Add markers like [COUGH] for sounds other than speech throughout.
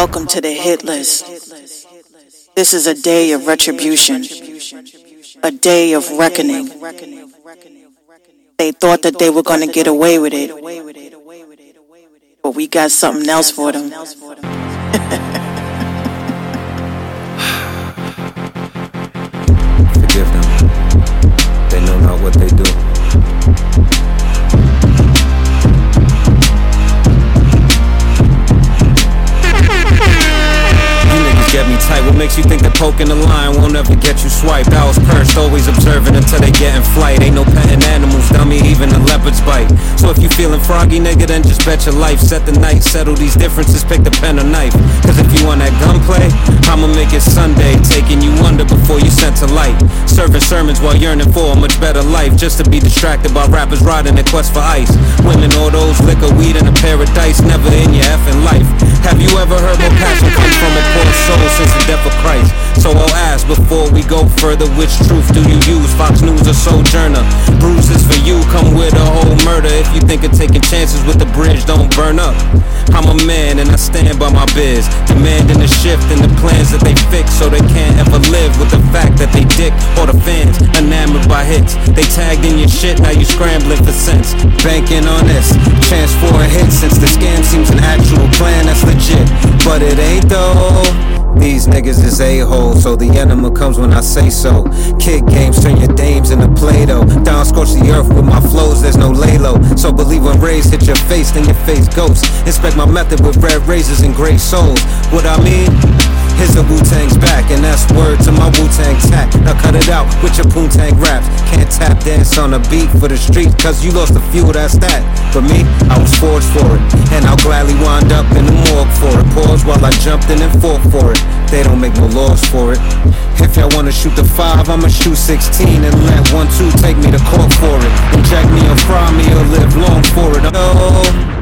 Welcome to the hit list. This is a day of retribution, a day of reckoning. They thought that they were going to get away with it, but we got something else for them. [LAUGHS] Forgive them. They know not what they do. Tight. What makes you think that poking the line won't ever get you swiped? I was perched, always observing until they get in flight. Ain't no petting animals, dummy, even the leopards bite. So if you feeling froggy, nigga, then just bet your life. Set the night, settle these differences, pick the pen or knife. Cause if you want that gunplay, I'ma make it Sunday. Taking you under before you sent to light. Serving sermons while yearning for a much better life. Just to be distracted by rappers riding their quest for ice. Women, all those liquor, weed, and a paradise. Never in your effing life. Have you ever heard more passion come from a poor soul since death of Christ? So I'll ask before we go further, which truth do you use? Fox News or Sojourner? Bruises for you come with a whole murder. If you think of taking chances with the bridge, don't burn up. I'm a man and I stand by my biz, demanding a shift in the plans that they fix so they can't ever live with the fact that they dick or the fans enamored by hits. They tagged in your shit, now you scrambling for sense. Banking on this, chance for a hit since the scam seems an actual plan that's legit, but it ain't though. These niggas is a-holes, so the enema comes when I say so. Kid games turn your dames into Play-Doh. Down scorch the earth with my flows, there's no lay low. So believe when rays hit your face, then your face ghosts. Inspect my method with red razors and gray souls. What I mean? Here's a Wu-Tang's back, and that's word to my Wu-Tang tack. Now cut it out with your Poontang raps. Can't tap dance on a beat for the street, cause you lost the fuel, that's that. But me, Forged for it, and I'll gladly wind up in the morgue for it. Pause while I jumped in and fought for it. They don't make no laws for it. If y'all wanna shoot the five, I'ma shoot 16 and let one, two take me to court for it. Inject me or fry me or live long for it. Oh.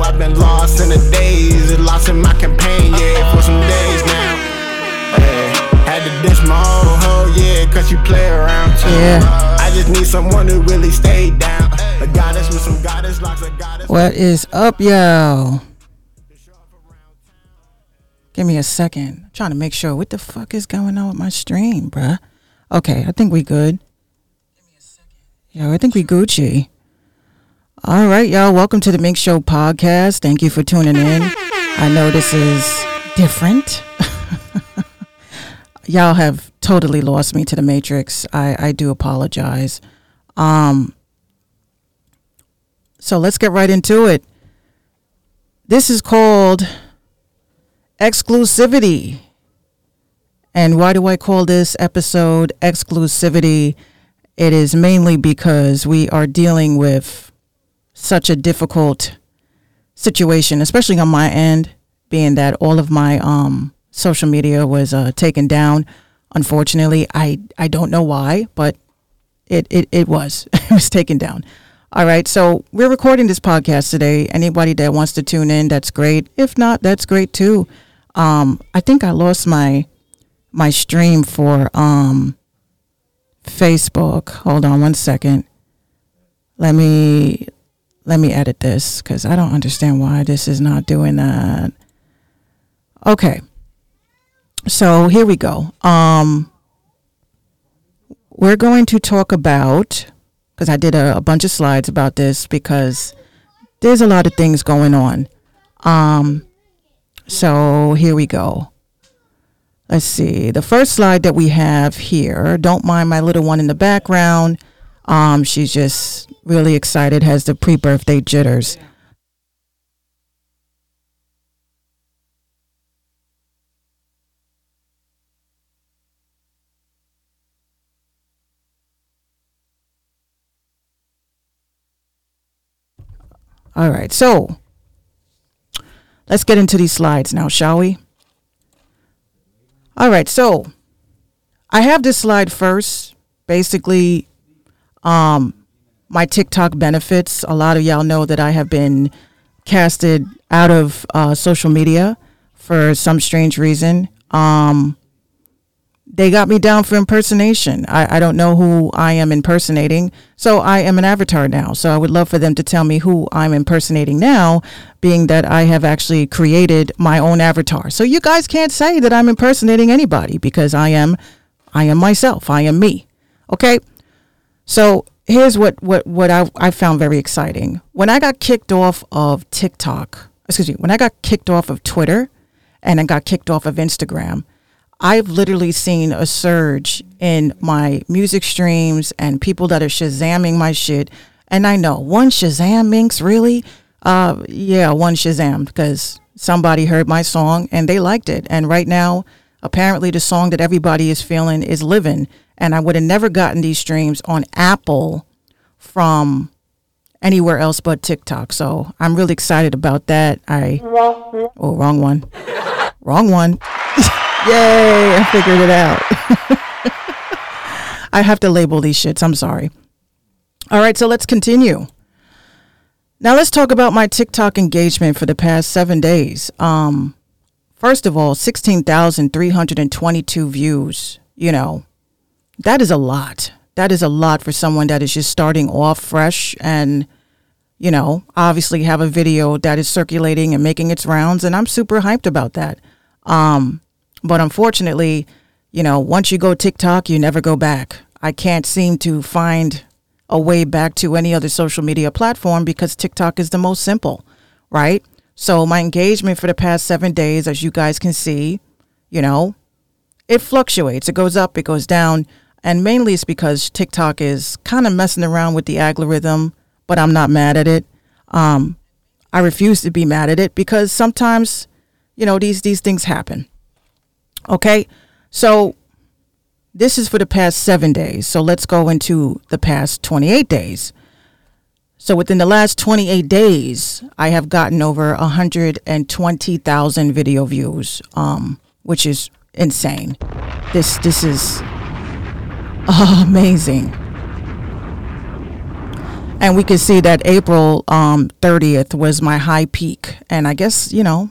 I've been lost in the days. Lost in my campaign, yeah, for some days now. Hey, had to dish my whole hoe, yeah, cause you play around too. Yeah. I just need someone who really stayed down. A goddess with some goddess locks, a goddess. What is up, yo? Give me a second. I'm trying to make sure what the fuck is going on with my stream, bruh. Okay, I think we good. Yo, I think we Gucci. All right, y'all. Welcome to the Minx Show podcast. Thank you for tuning in. I know this is different. [LAUGHS] y'all have totally lost me to the Matrix. I, I do apologize. Um, so let's get right into it. This is called exclusivity. And why do I call this episode exclusivity? It is mainly because we are dealing with such a difficult situation, especially on my end, being that all of my um, social media was uh, taken down. Unfortunately, I, I don't know why, but it, it, it was. [LAUGHS] it was taken down. All right, so we're recording this podcast today. Anybody that wants to tune in, that's great. If not, that's great too. Um, I think I lost my my stream for um, Facebook. Hold on one second. Let me let me edit this because I don't understand why this is not doing that. Okay, so here we go. Um, we're going to talk about because I did a, a, bunch of slides about this because there's a lot of things going on. Um, so here we go. Let's see. The first slide that we have here, don't mind my little one in the background. Um, she's just really excited, has the pre birthday jitters. All right, so let's get into these slides now, shall we? All right, so I have this slide first. Basically, um, my TikTok benefits. A lot of y'all know that I have been casted out of uh, social media for some strange reason. Um, they got me down for impersonation. I, I don't know who I am impersonating. So I am an avatar now. So I would love for them to tell me who I'm impersonating now, being that I have actually created my own avatar. So you guys can't say that I'm impersonating anybody because I am I am myself. I am me. Okay? So here's what what what I I found very exciting. When I got kicked off of TikTok, excuse me, when I got kicked off of Twitter and I got kicked off of Instagram, I've literally seen a surge in my music streams and people that are shazamming my shit. And I know one Shazam minx really, uh, yeah, one Shazam because somebody heard my song and they liked it. And right now, apparently, the song that everybody is feeling is living. And I would have never gotten these streams on Apple from anywhere else but TikTok. So I'm really excited about that. I oh, wrong one, wrong one. [LAUGHS] Yay, I figured it out. [LAUGHS] I have to label these shits. I'm sorry. All right, so let's continue. Now let's talk about my TikTok engagement for the past seven days. Um, first of all, 16,322 views. You know, that is a lot. That is a lot for someone that is just starting off fresh and, you know, obviously have a video that is circulating and making its rounds. And I'm super hyped about that. Um, but unfortunately, you know, once you go TikTok, you never go back. I can't seem to find a way back to any other social media platform because TikTok is the most simple, right? So my engagement for the past seven days, as you guys can see, you know, it fluctuates. It goes up, it goes down. And mainly it's because TikTok is kind of messing around with the algorithm, but I'm not mad at it. Um, I refuse to be mad at it because sometimes, you know, these these things happen. Okay. So this is for the past seven days. So let's go into the past 28 days. So within the last 28 days, I have gotten over 120,000 video views, um, which is insane. This this is [LAUGHS] amazing. And we can see that April um, 30th was my high peak. And I guess, you know,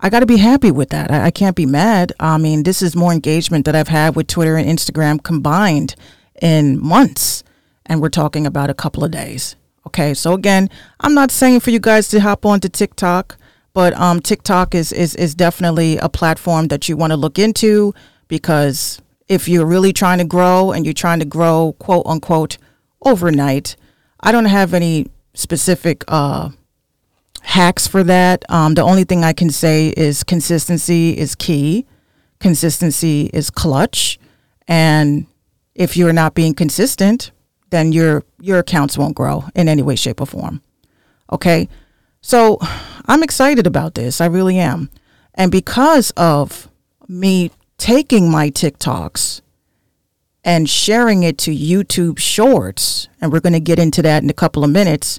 I got to be happy with that. I, I, can't be mad. I mean, this is more engagement that I've had with Twitter and Instagram combined in months. And we're talking about a couple of days. Okay. So again, I'm not saying for you guys to hop onto TikTok, but um, TikTok is, is, is definitely a platform that you want to look into because if you're really trying to grow and you're trying to grow, quote unquote, overnight, I don't have any specific uh, hacks for that. Um, the only thing I can say is consistency is key. Consistency is clutch. And if you're not being consistent, then your your accounts won't grow in any way, shape, or form. Okay, so I'm excited about this. I really am, and because of me taking my TikToks and sharing it to YouTube Shorts, and we're going to get into that in a couple of minutes.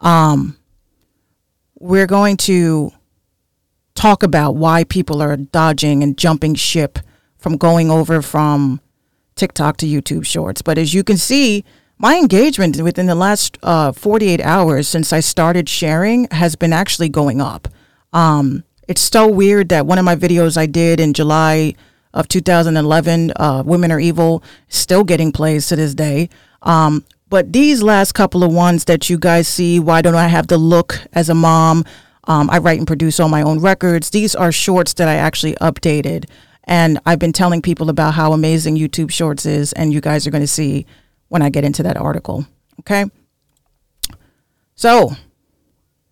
Um, we're going to talk about why people are dodging and jumping ship from going over from TikTok to YouTube Shorts. But as you can see, my engagement within the last uh, 48 hours since I started sharing has been actually going up. Um, it's so weird that one of my videos I did in July of 2011, uh, Women Are Evil, still getting plays to this day. Um, but these last couple of ones that you guys see, Why Don't I Have the Look as a Mom? Um, I write and produce all my own records. These are shorts that I actually updated. And I've been telling people about how amazing YouTube Shorts is, and you guys are going to see when I get into that article. Okay? So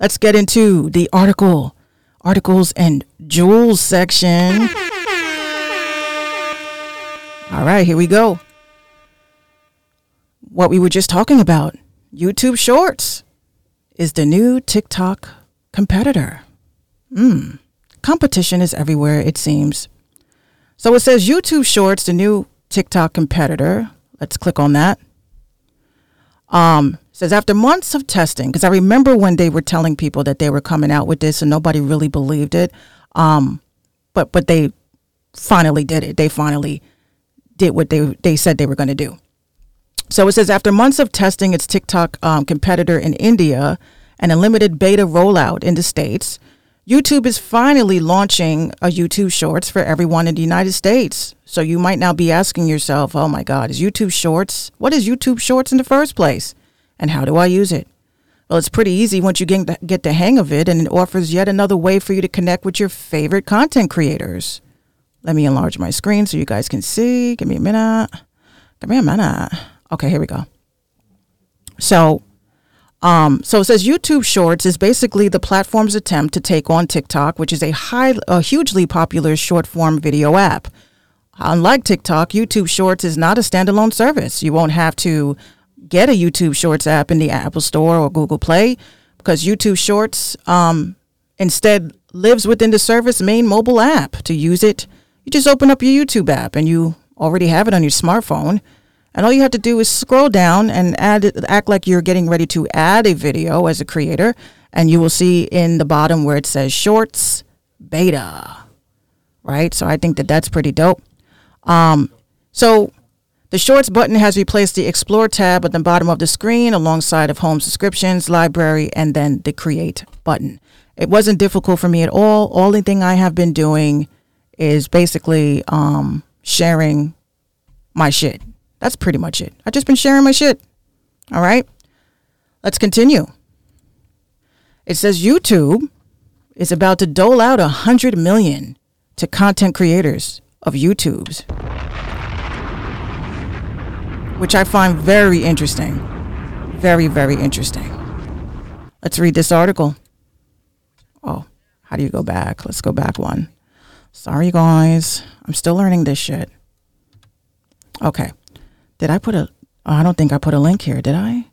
let's get into the article, articles and jewels section. All right, here we go. What we were just talking about YouTube Shorts is the new TikTok competitor. Hmm. Competition is everywhere, it seems. So it says YouTube Shorts, the new TikTok competitor. Let's click on that. Um, says after months of testing, because I remember when they were telling people that they were coming out with this and nobody really believed it. Um, but but they finally did it. They finally did what they they said they were going to do. So it says after months of testing its TikTok um, competitor in India and a limited beta rollout in the states, YouTube is finally launching a YouTube Shorts for everyone in the United States. So you might now be asking yourself, "Oh my God, is YouTube Shorts? What is YouTube Shorts in the first place, and how do I use it?" Well, it's pretty easy once you get the, get the hang of it, and it offers yet another way for you to connect with your favorite content creators. Let me enlarge my screen so you guys can see. Give me a minute. Give me a minute. Okay, here we go. So, um, so it says YouTube Shorts is basically the platform's attempt to take on TikTok, which is a high, a hugely popular short form video app. Unlike TikTok, YouTube Shorts is not a standalone service. You won't have to get a YouTube Shorts app in the Apple Store or Google Play because YouTube Shorts um, instead lives within the service main mobile app. To use it, you just open up your YouTube app and you already have it on your smartphone. And all you have to do is scroll down and add, act like you're getting ready to add a video as a creator, and you will see in the bottom where it says Shorts Beta. Right? So I think that that's pretty dope. Um, so the Shorts button has replaced the Explore tab at the bottom of the screen alongside of Home Subscriptions, Library, and then the Create button. It wasn't difficult for me at all. Only thing I have been doing is basically um, sharing my shit. That's pretty much it. I've just been sharing my shit. All right. Let's continue. It says YouTube is about to dole out a hundred million to content creators of YouTube's, which I find very interesting. Very, very interesting. Let's read this article. Oh, how do you go back? Let's go back one. Sorry, guys. I'm still learning this shit. Okay. Did I put a? Oh, I don't think I put a link here. Did I?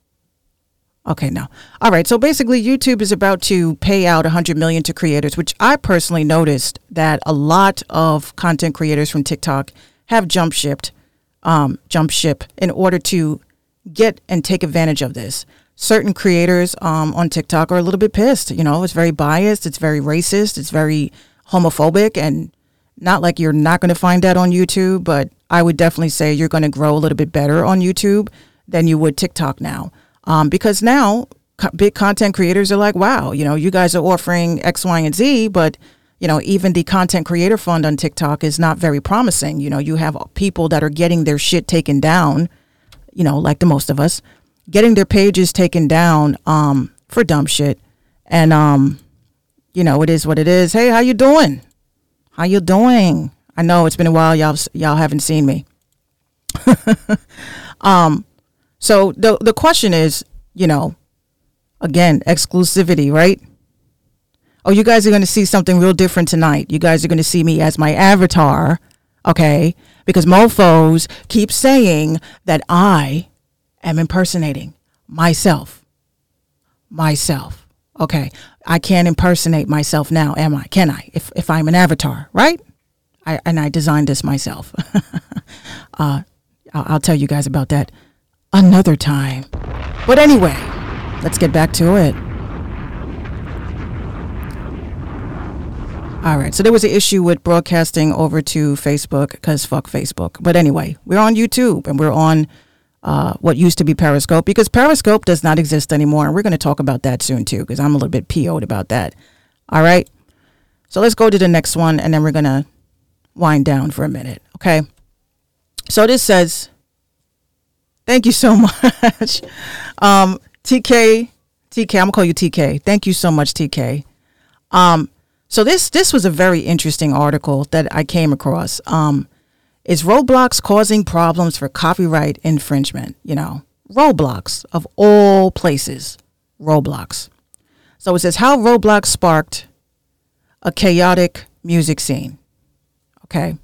Okay, no. All right. So basically, YouTube is about to pay out 100 million to creators, which I personally noticed that a lot of content creators from TikTok have jump shipped, um, jump ship in order to get and take advantage of this. Certain creators um, on TikTok are a little bit pissed. You know, it's very biased. It's very racist. It's very homophobic and not like you're not going to find that on YouTube, but I would definitely say you're going to grow a little bit better on YouTube than you would TikTok now. Um, because now co- big content creators are like, wow, you know, you guys are offering X, Y, and Z, but you know, even the content creator fund on TikTok is not very promising. You know, you have people that are getting their shit taken down, you know, like the most of us, getting their pages taken down um, for dumb shit. And um, you know, it is what it is. Hey, how you doing? How you doing? I know it's been a while. Y'all, y'all haven't seen me. [LAUGHS] um, so the the question is, you know, again, exclusivity, right? Oh, you guys are going to see something real different tonight. You guys are going to see me as my avatar, okay? Because mofos keep saying that I am impersonating myself. Myself. Okay. I can't impersonate myself now, am I? Can I? If if I'm an avatar, right? I and I designed this myself. [LAUGHS] uh, I'll, tell you guys about that another time. But anyway, let's get back to it. All right. So there was an issue with broadcasting over to Facebook because fuck Facebook. But anyway, we're on YouTube and we're on uh, what used to be Periscope because Periscope does not exist anymore. And we're going to talk about that soon too because I'm a little bit PO'd about that. All right. So let's go to the next one and then we're going to wind down for a minute. Okay. So this says, thank you so [LAUGHS] much. um, TK, TK, I'm to call you TK. Thank you so much, TK. Um, so this this was a very interesting article that I came across. Um, is Roblox causing problems for copyright infringement? You know, Roblox of all places, Roblox. So it says how Roblox sparked a chaotic music scene. Okay.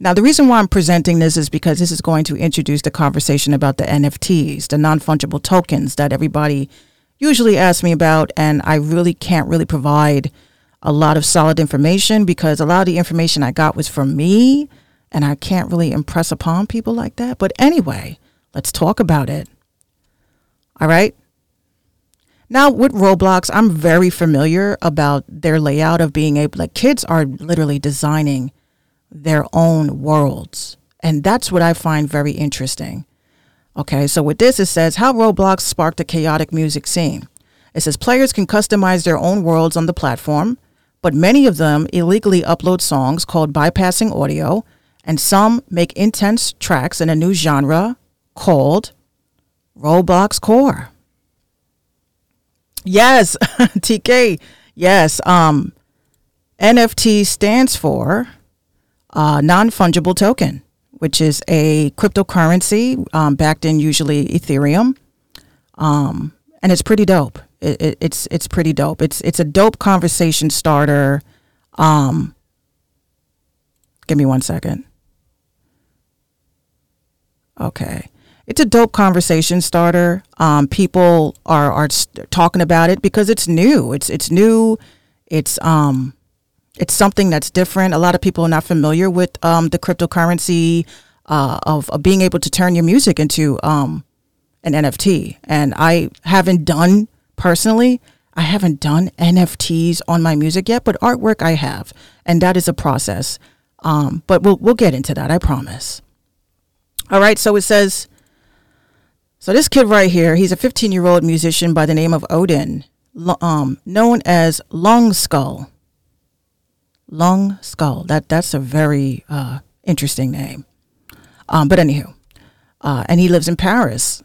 Now, the reason why I'm presenting this is because this is going to introduce the conversation about the NFTs, the non fungible tokens that everybody usually asks me about, and I really can't really provide a lot of solid information because a lot of the information I got was from me and I can't really impress upon people like that. But anyway, let's talk about it. All right. Now with Roblox, I'm very familiar about their layout of being able like kids are literally designing their own worlds. And that's what I find very interesting. Okay, so with this it says how Roblox sparked a chaotic music scene. It says players can customize their own worlds on the platform but many of them illegally upload songs called bypassing audio, and some make intense tracks in a new genre called Roblox Core. Yes, [LAUGHS] TK. Yes, um, NFT stands for uh, non fungible token, which is a cryptocurrency um, backed in usually Ethereum, um, and it's pretty dope it, it, it's it's pretty dope. It's it's a dope conversation starter. Um, give me one second. Okay, it's a dope conversation starter. Um, people are are talking about it because it's new. It's it's new. It's um, it's something that's different. A lot of people are not familiar with um the cryptocurrency uh, of, of being able to turn your music into um an NFT. And I haven't done personally, I haven't done NFTs on my music yet, but artwork I have, and that is a process. Um, but we'll we'll get into that, I promise. All right, so it says so this kid right here, he's a 15-year-old musician by the name of Odin, um, known as Long Skull. Long Skull. That that's a very uh, interesting name. Um, but anywho, uh, and he lives in Paris.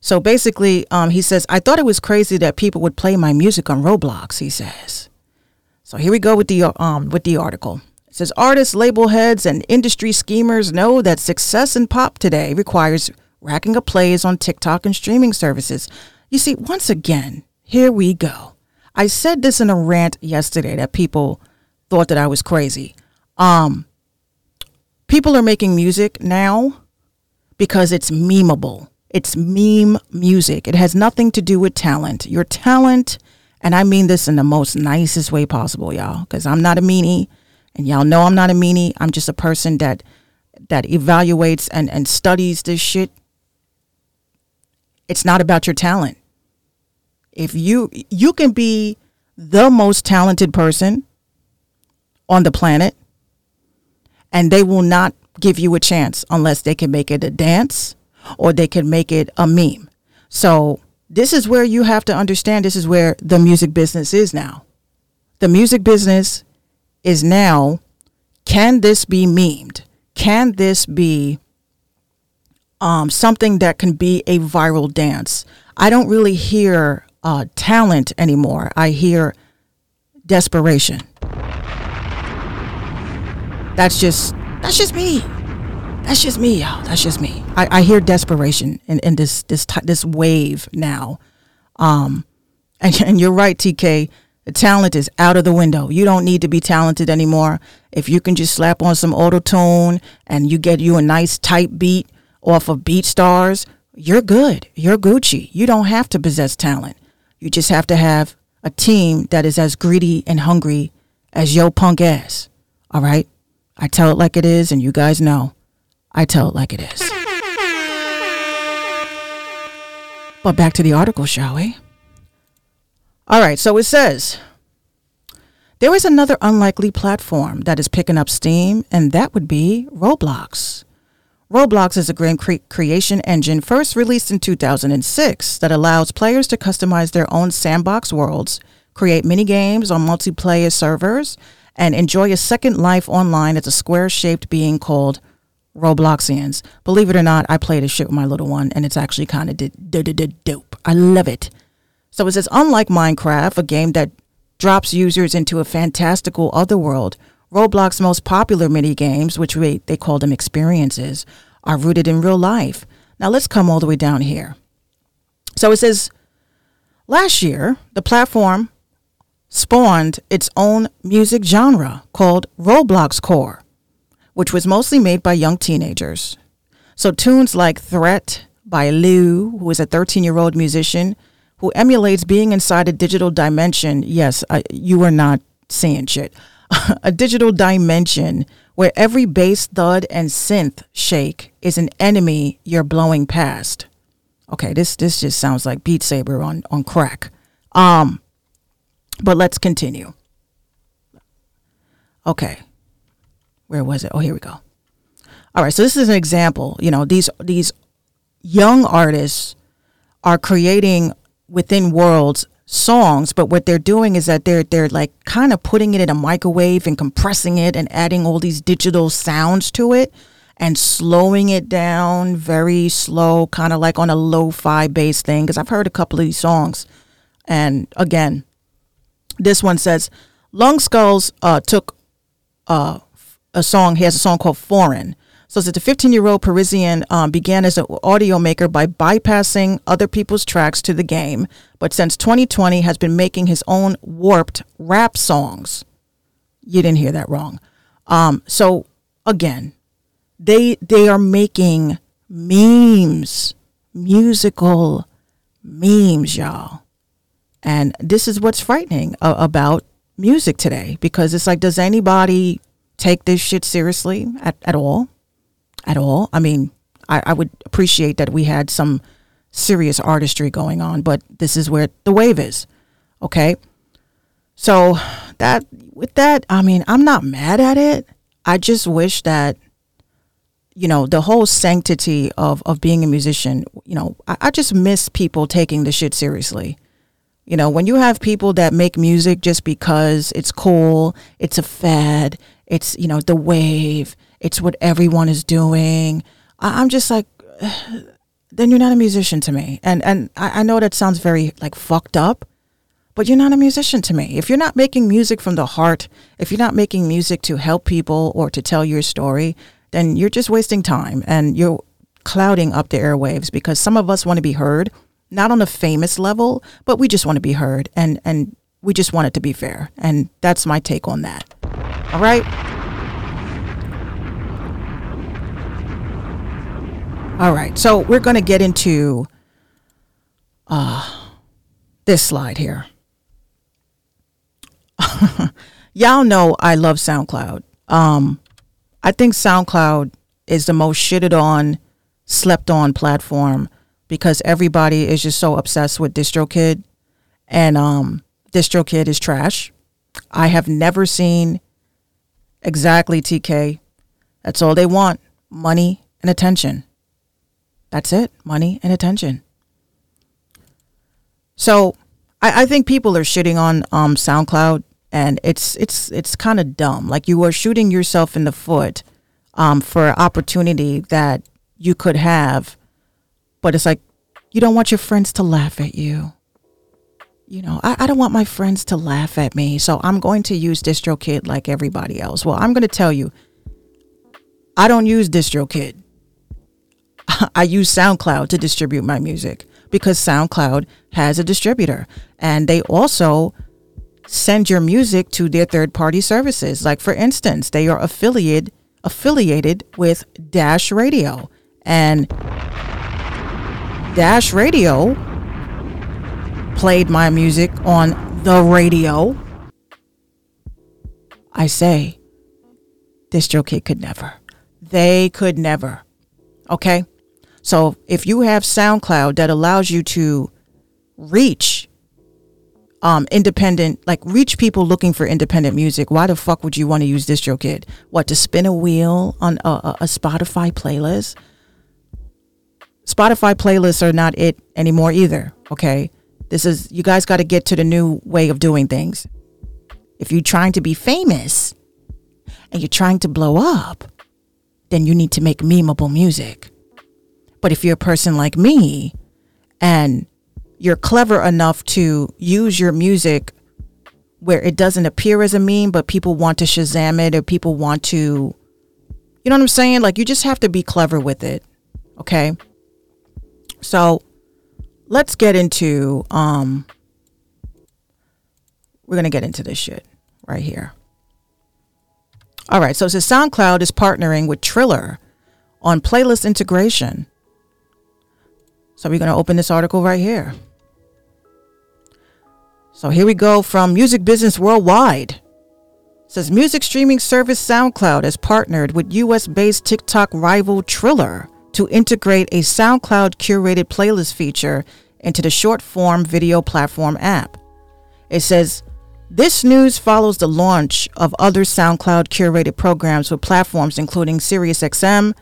So basically, um, he says, I thought it was crazy that people would play my music on Roblox, he says. So here we go with the, um, with the article. Says, artists, label heads, and industry schemers know that success in pop today requires racking up plays on TikTok and streaming services. You see, once again, here we go. I said this in a rant yesterday that people thought that I was crazy. Um, people are making music now because it's memeable. It's meme music. It has nothing to do with talent. Your talent, and I mean this in the most nicest way possible, y'all, because I'm not a meanie, and y'all know I'm not a meanie. I'm just a person that that evaluates and, and studies this shit. It's not about your talent. If you you can be the most talented person on the planet, and they will not give you a chance unless they can make it a dance or they can make it a meme. So this is where you have to understand this is where the music business is now. The music business is now can this be memed? Can this be um, something that can be a viral dance? I don't really hear uh, talent anymore. I hear desperation. That's just that's just me. That's just me, y'all. That's just me. I, I hear desperation in, in this this this wave now. Um, and, and you're right, TK. The talent is out of the window. You don't need to be talented anymore. If you can just slap on some auto tune and you get you a nice tight beat off of BeatStars, you're good. You're Gucci. You don't have to possess talent. You just have to have a team that is as greedy and hungry as yo punk ass. All right? I tell it like it is, and you guys know I tell it like it is. But back to the article, shall we? All right, so it says there is another unlikely platform that is picking up steam, and that would be Roblox. Roblox is a game cre- creation engine first released in 2006 that allows players to customize their own sandbox worlds, create mini games on multiplayer servers, and enjoy a second life online as a square shaped being called Robloxians. Believe it or not, I played a shit with my little one, and it's actually kind of dope. I love it. So it says, unlike Minecraft, a game that drops users into a fantastical otherworld, Roblox's most popular mini games, which we, they call them experiences, are rooted in real life. Now let's come all the way down here. So it says, last year, the platform spawned its own music genre called Roblox Core, which was mostly made by young teenagers. So tunes like Threat by Lou, who is a 13 year old musician who emulates being inside a digital dimension. Yes, I, you are not saying shit. [LAUGHS] a digital dimension where every bass, thud, and synth shake is an enemy you're blowing past. Okay, this this just sounds like Beat Saber on on crack. Um, but let's continue. Okay, where was it? Oh, here we go. All right, so this is an example. You know, these these young artists are creating within worlds songs, but what they're doing is that they're they're like kind of putting it in a microwave and compressing it and adding all these digital sounds to it and slowing it down very slow, kind of like on a lo-fi bass thing. Because I've heard a couple of these songs, and again, this one says Lung Skulls uh, took uh, a song. He has a song called Foreign. So that the 15 year old Parisian um, began as an audio maker by bypassing other people's tracks to the game, but since 2020 has been making his own warped rap songs. You didn't hear that wrong. Um, so again, they they are making memes, musical memes, y'all. And this is what's frightening uh, about music today because it's like, does anybody take this shit seriously at, at all? At all? I mean, I, I would appreciate that we had some serious artistry going on, but this is where the wave is. Okay. So that with that, I mean, I'm not mad at it. I just wish that you know the whole sanctity of of being a musician. You know, I, I just miss people taking the shit seriously. You know, when you have people that make music just because it's cool, it's a fad, it's you know the wave, it's what everyone is doing. I, I'm just like, [SIGHS] then you're not a musician to me. And and I, I know that sounds very like fucked up, but you're not a musician to me. If you're not making music from the heart, if you're not making music to help people or to tell your story, then you're just wasting time and you're clouding up the airwaves because some of us want to be heard, not on a famous level, but we just want to be heard and and we just want it to be fair. And that's my take on that. All right? All right. So we're going to get into uh this slide here. [LAUGHS] Y'all know I love SoundCloud. Um I think SoundCloud is the most shitted on, slept on platform because everybody is just so obsessed with DistroKid and um DistroKid is trash. I have never seen exactly TK. That's all they want. Money and attention. That's it. Money and attention. So I, I think people are shitting on um, SoundCloud and it's it's it's kind of dumb. Like you are shooting yourself in the foot um, for an opportunity that you could have, but it's like you don't want your friends to laugh at you. You know, I, I don't want my friends to laugh at me, so I'm going to use DistroKid like everybody else. Well, I'm going to tell you, I don't use DistroKid. [LAUGHS] I use SoundCloud to distribute my music because SoundCloud has a distributor and they also send your music to their third party services. Like for instance, they are affiliated affiliated with Dash Radio and Dash Radio played my music on the radio, I say, this DistroKid could never. They could never. Okay? So if you have SoundCloud that allows you to reach um, independent, like reach people looking for independent music, why the fuck would you want to use DistroKid? What, to spin a wheel on a, a, Spotify playlist? Spotify playlists are not it anymore either, okay? This is, you guys got to get to the new way of doing things. If you're trying to be famous and you're trying to blow up, then you need to make memeable music. But if you're a person like me and you're clever enough to use your music where it doesn't appear as a meme, but people want to Shazam it or people want to, you know what I'm saying? Like you just have to be clever with it. Okay. So let's get into, um, we're going to get into this shit right here. All right. So says SoundCloud is partnering with Triller on playlist integration. So we're going to open this article right here. So here we go from Music Business Worldwide. It says music streaming service SoundCloud has partnered with US based TikTok rival Triller to integrate a SoundCloud curated playlist feature into the short form video platform app. It says this news follows the launch of other SoundCloud curated programs with platforms including SiriusXM,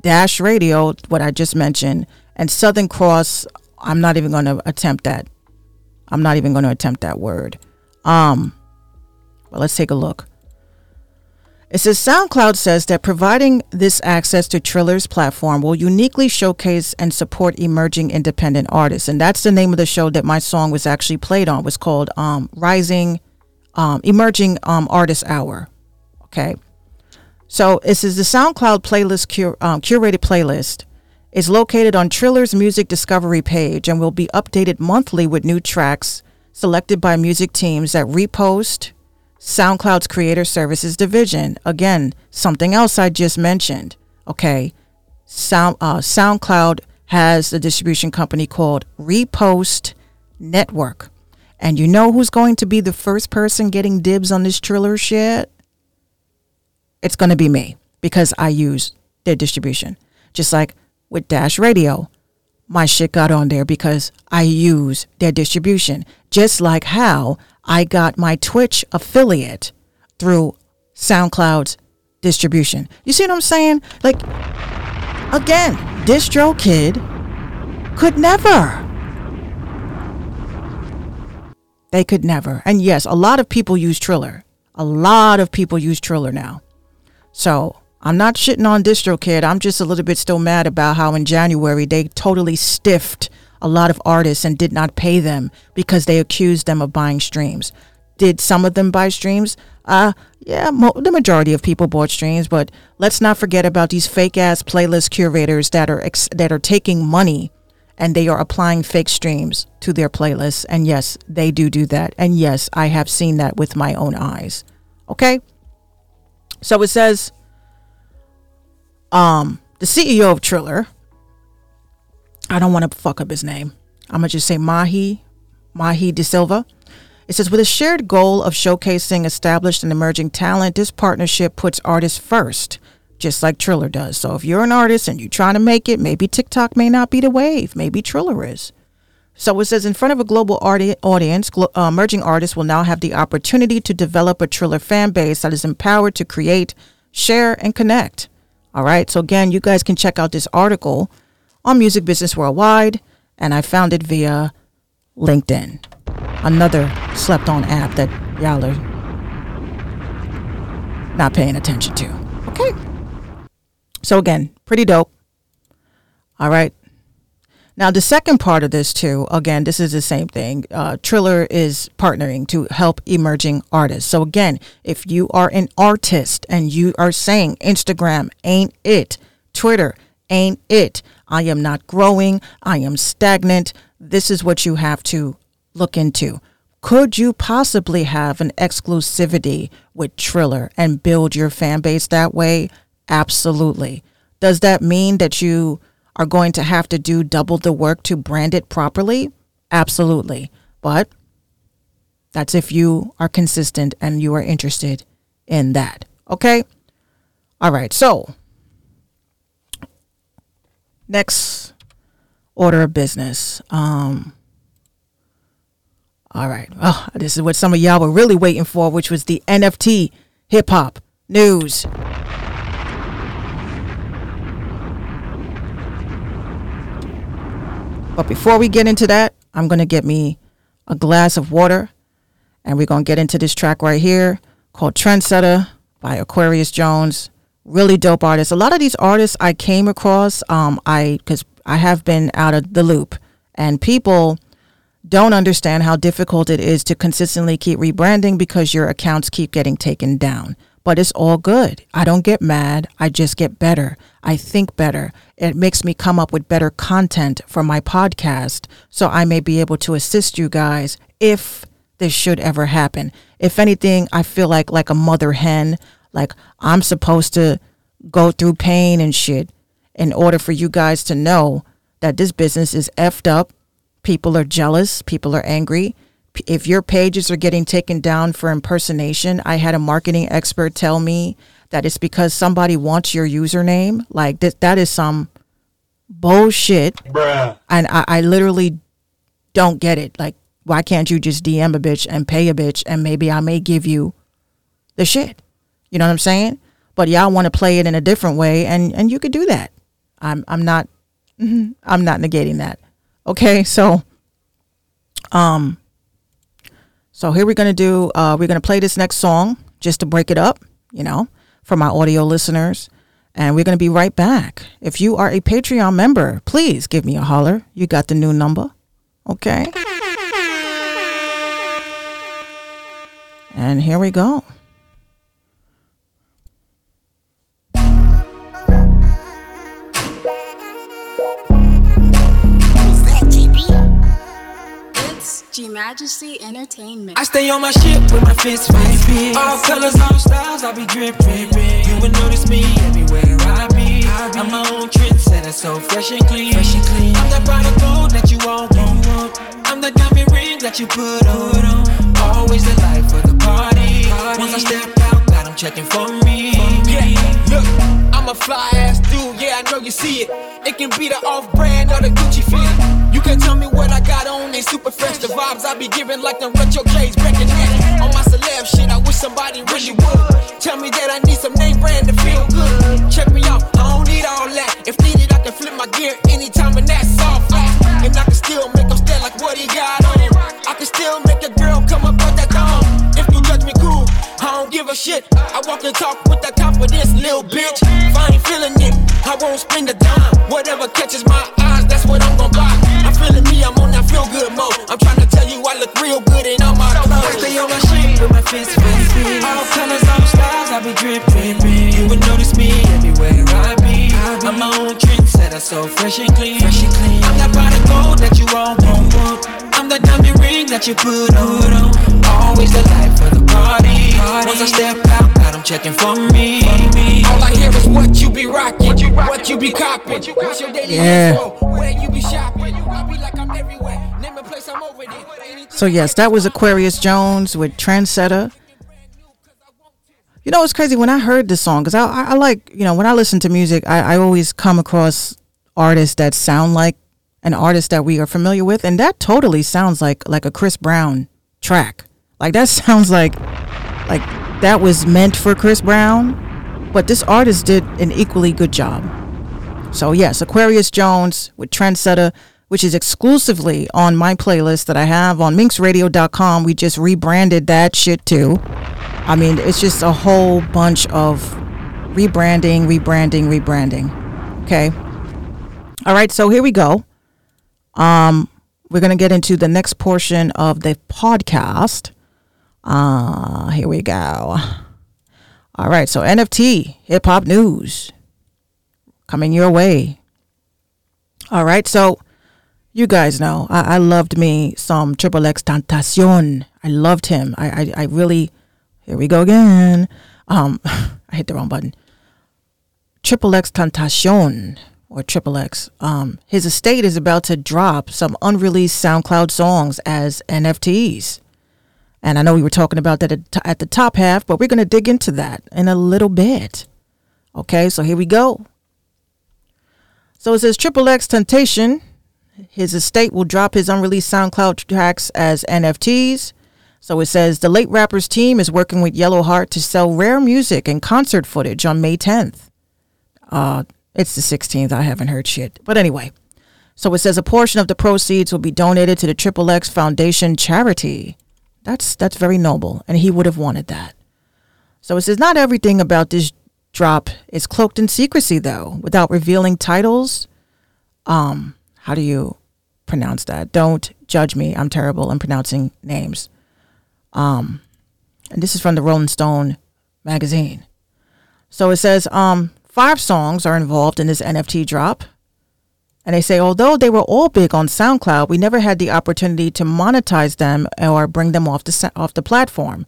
Dash Radio, what I just mentioned, and Southern Cross. I'm not even going to attempt that. I'm not even going to attempt that word. Um, well, let's take a look. It says SoundCloud says that providing this access to Triller's platform will uniquely showcase and support emerging independent artists, and that's the name of the show that my song was actually played on. was called um, Rising um, Emerging um, Artist Hour. Okay, so this is the SoundCloud playlist cur- um, curated playlist is located on Triller's music discovery page and will be updated monthly with new tracks selected by music teams that repost SoundCloud's creator services division. Again, something else I just mentioned. Okay. Sound uh, SoundCloud has a distribution company called Repost Network. And you know who's going to be the first person getting dibs on this Triller shit? It's going to be me because I use their distribution. Just like with Dash Radio. My shit got on there because I use their distribution. Just like how I got my Twitch affiliate through SoundCloud's distribution. You see what I'm saying? Like, again, DistroKid could never. They could never. And yes, a lot of people use Triller. A lot of people use Triller now. So I'm not shitting on DistroKid. I'm just a little bit still mad about how in January they totally stiffed a lot of artists and did not pay them because they accused them of buying streams. Did some of them buy streams? Uh, yeah, mo- the majority of people bought streams, but let's not forget about these fake ass playlist curators that are ex- that are taking money and they are applying fake streams to their playlists. And yes, they do do that. And yes, I have seen that with my own eyes. Okay? So it says um, the CEO of Triller, I don't want to fuck up his name. I'm going to just say Mahi, Mahi De Silva. It says, with a shared goal of showcasing established and emerging talent, this partnership puts artists first, just like Triller does. So if you're an artist and you're trying to make it, maybe TikTok may not be the wave. Maybe Triller is. So it says, in front of a global audi- audience, uh, emerging artists will now have the opportunity to develop a Triller fan base that is empowered to create, share, and connect. All right. So again, you guys can check out this article on Music Business Worldwide, and I found it via LinkedIn, another slept on app that y'all are not paying attention to. Okay. So again, pretty dope. All right. Now, the second part of this, too, again, this is the same thing. Uh, Triller is partnering to help emerging artists. So, again, if you are an artist and you are saying Instagram ain't it, Twitter ain't it, I am not growing, I am stagnant, this is what you have to look into. Could you possibly have an exclusivity with Triller and build your fan base that way? Absolutely. Does that mean that you are going to have to do double the work to brand it properly? Absolutely. But that's if you are consistent and you are interested in that. Okay? All right. So, next order of business. Um all right. Oh, this is what some of y'all were really waiting for, which was the NFT hip hop news. But before we get into that, I'm going to get me a glass of water and we're going to get into this track right here called Trendsetta by Aquarius Jones. Really dope artist. A lot of these artists I came across, um, I because I have been out of the loop, and people don't understand how difficult it is to consistently keep rebranding because your accounts keep getting taken down. But it's all good. I don't get mad. I just get better. I think better. It makes me come up with better content for my podcast so I may be able to assist you guys if this should ever happen. If anything, I feel like like a mother hen, like I'm supposed to go through pain and shit in order for you guys to know that this business is effed up. People are jealous, people are angry. If your pages are getting taken down for impersonation, I had a marketing expert tell me that it's because somebody wants your username. Like that that is some bullshit. And I, I literally don't get it. Like, why can't you just DM a bitch and pay a bitch and maybe I may give you the shit? You know what I'm saying? But y'all want to play it in a different way and and you could do that. I'm I'm not mhm, I'm not negating that. Okay? So um so here we're to do uh we're to play this next song just to break it up, you know, for my audio listeners. And we're going to be right back. If you are a Patreon member, please give me a holler. You got the new number. Okay? And here we go. G Majesty Entertainment. I stay on my shit with my fist raised. All colors, all styles, I be dripping. You would notice me everywhere I be. I'm my own trendsetter, so fresh and clean. I'm that body gold that you all want. I'm the diamond ring that you put on. Always the life of the party. Once I step out, got 'em checking for me. Yeah, look, I'm a fly ass dude, yeah, I know you see it. It can be the off brand or the Gucci. Can tell me what I got on, they super fresh. The vibes I be giving like them retro K's back in that. On my celeb shit, I wish somebody really would. Tell me that I need some name brand to feel good. Check me out, I don't need all that. If needed, I can flip my gear anytime and that's all flat. And I can still make them stare like what he got on. I can still make a girl come up with that thong. If you judge me cool, I don't give a shit. I walk and talk with that confidence, little bitch. If I ain't feeling it, I won't spend a dime. Whatever catches my eyes, that's what I'm gon' buy. I'm feeling me, I'm on that feel good mode. I'm trying to tell you I look real good in all my I clothes. stay on my shit with my fist raised. All colors, all styles, I be dripping. You would notice me everywhere I be. I'm my own trendsetter, so fresh and clean. I'm that body gold that you all want. I'm the diamond ring that you put on. Always the life of the party. Once I step out, got 'em checking for me. All I hear is what you be rocking, what you be copping, what's your daily Yeah. info, where you be shopping. So yes, that was Aquarius Jones with Trendsetta. You know, it's crazy when I heard this song because I, I, I like you know when I listen to music, I, I always come across artists that sound like an artist that we are familiar with, and that totally sounds like like a Chris Brown track. Like that [LAUGHS] sounds like like that was meant for Chris Brown, but this artist did an equally good job. So yes, Aquarius Jones with Trendsetta, which is exclusively on my playlist that I have on minxradio.com. We just rebranded that shit too. I mean, it's just a whole bunch of rebranding, rebranding, rebranding. Okay. All right, so here we go. Um, we're gonna get into the next portion of the podcast. Uh, here we go. All right, so NFT hip hop news coming your way. All right, so you guys know I, I loved me some Triple X Tentacion. I loved him. I, I, I really, here we go again. Um, [LAUGHS] I hit the wrong button. Triple X Tentacion or Triple X, um, his estate is about to drop some unreleased SoundCloud songs as NFTs. And I know we were talking about that at, the top half, but we're going to dig into that in a little bit. Okay, so here we go. So it says Triple X Temptation. His estate will drop his unreleased SoundCloud tracks as NFTs. So it says the late rapper's team is working with Yellow Heart to sell rare music and concert footage on May 10th. Uh, it's the 16th. I haven't heard shit. But anyway, so it says a portion of the proceeds will be donated to the Triple X Foundation charity. That's that's very noble, and he would have wanted that. So it says not everything about this drop is cloaked in secrecy, though, without revealing titles. Um, how do you pronounce that? Don't judge me. I'm terrible in pronouncing names. Um, and this is from the Rolling Stone magazine. So it says um, five songs are involved in this NFT drop. And they say, although they were all big on SoundCloud, we never had the opportunity to monetize them or bring them off the off the platform.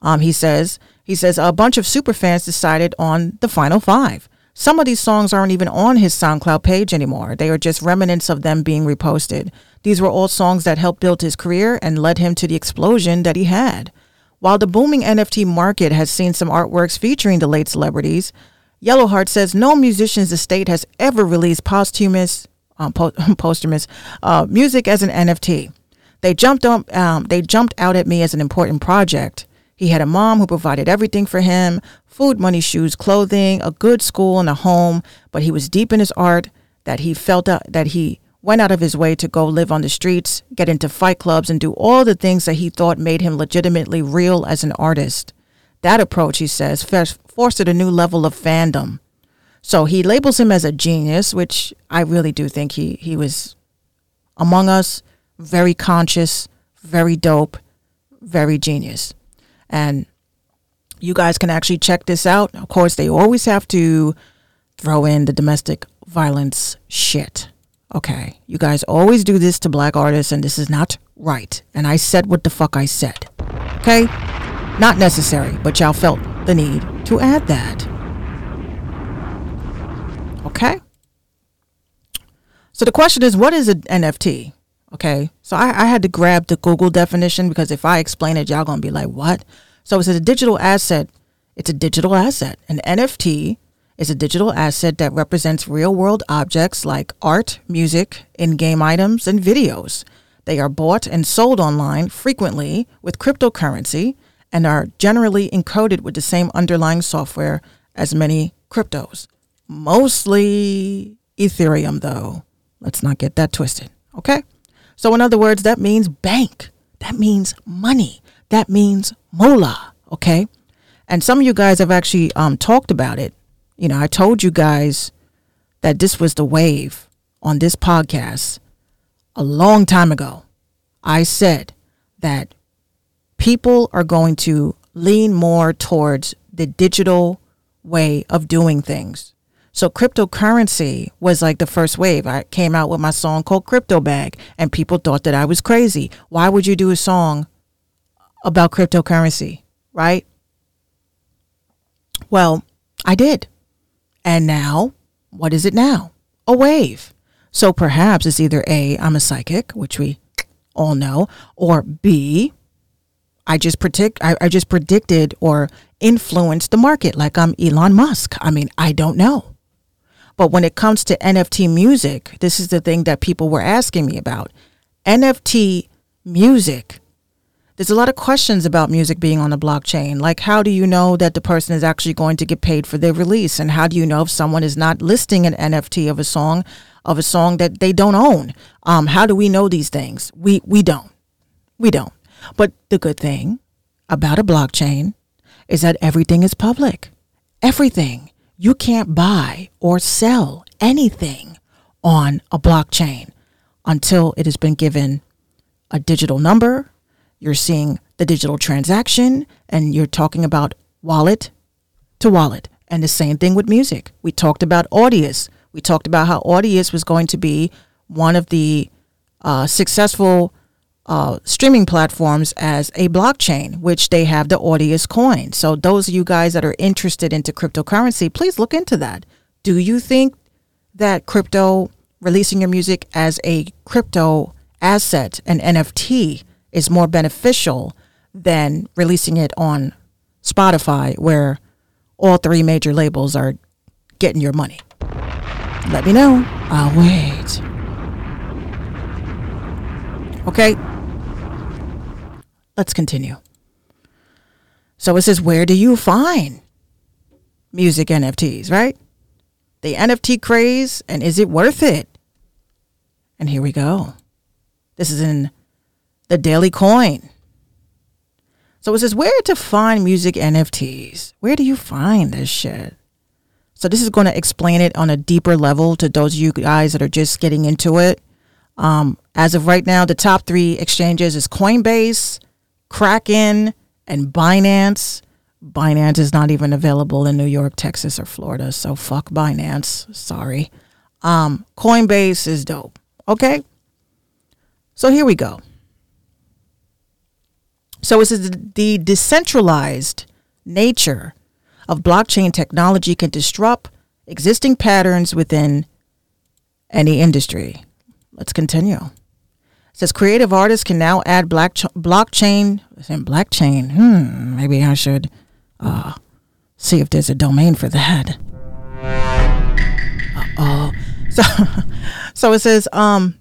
Um, he says, he says a bunch of superfans decided on the final five. Some of these songs aren't even on his SoundCloud page anymore. They are just remnants of them being reposted. These were all songs that helped build his career and led him to the explosion that he had. While the booming NFT market has seen some artworks featuring the late celebrities, Yellowheart says no musician's estate has ever released posthumous, um, po- [LAUGHS] posthumous uh, music as an NFT. They jumped up, um, they jumped out at me as an important project. He had a mom who provided everything for him: food, money, shoes, clothing, a good school, and a home. But he was deep in his art that he felt uh, that he went out of his way to go live on the streets, get into fight clubs, and do all the things that he thought made him legitimately real as an artist. That approach, he says, fostered a new level of fandom. So he labels him as a genius, which I really do think he, he was among us, very conscious, very dope, very genius. And you guys can actually check this out. Of course, they always have to throw in the domestic violence shit. Okay, you guys always do this to black artists, and this is not right. And I said what the fuck I said. Okay? Not necessary, but y'all felt the need to add that. Okay? So the question is, what is an NFT? Okay, so I, I had to grab the Google definition because if I explain it, y'all gonna be like, what? So it's a digital asset. It's a digital asset. An NFT is a digital asset that represents real world objects like art, music, in game items, and videos. They are bought and sold online frequently with cryptocurrency and are generally encoded with the same underlying software as many cryptos. Mostly Ethereum, though. Let's not get that twisted. Okay? So, in other words, that means bank. That means money. That means moolah. Okay? And some of you guys have actually um, talked about it. You know, I told you guys that this was the wave on this podcast a long time ago. I said that people are going to lean more towards the digital way of doing things. So cryptocurrency was like the first wave. I came out with my song called Crypto Bag and people thought that I was crazy. Why would you do a song about cryptocurrency, right? Well, I did. And now, what is it now? A wave. So perhaps it's either A, I'm a psychic, which we all know, or B, I just predict I, I just predicted or influenced the market like I'm Elon Musk. I mean, I don't know. But when it comes to NFT music, this is the thing that people were asking me about. NFT music. There's a lot of questions about music being on the blockchain. Like, how do you know that the person is actually going to get paid for their release? And how do you know if someone is not listing an NFT of a song, of a song that they don't own? Um, how do we know these things? We we don't. We don't. But the good thing about a blockchain is that everything is public. Everything. You can't buy or sell anything on a blockchain until it has been given a digital number. You're seeing the digital transaction and you're talking about wallet to wallet. And the same thing with music. We talked about Audius. We talked about how Audius was going to be one of the uh, successful uh, streaming platforms as a blockchain, which they have the Audius coin. So those of you guys that are interested into cryptocurrency, please look into that. Do you think that crypto releasing your music as a crypto asset, an NFT, is more beneficial than releasing it on Spotify, where all three major labels are getting your money? Let me know. I'll wait. Okay. Let's continue. So it says, where do you find music NFTs, right? The NFT craze, and is it worth it? And here we go. This is in the Daily Coin. So it says, where to find music NFTs? Where do you find this shit? So this is going to explain it on a deeper level to those of you guys that are just getting into it. Um, as of right now, the top three exchanges is Coinbase, Kraken, and Binance. Binance is not even available in New York, Texas, or Florida, so fuck Binance. Sorry. Um, Coinbase is dope. Okay. So here we go. So it says the decentralized nature of blockchain technology can disrupt existing patterns within any industry. Let's continue. Says creative artists can now add black ch- blockchain. Blockchain. Hmm. Maybe I should uh, see if there's a domain for that. Oh. [LAUGHS] So, so it says um,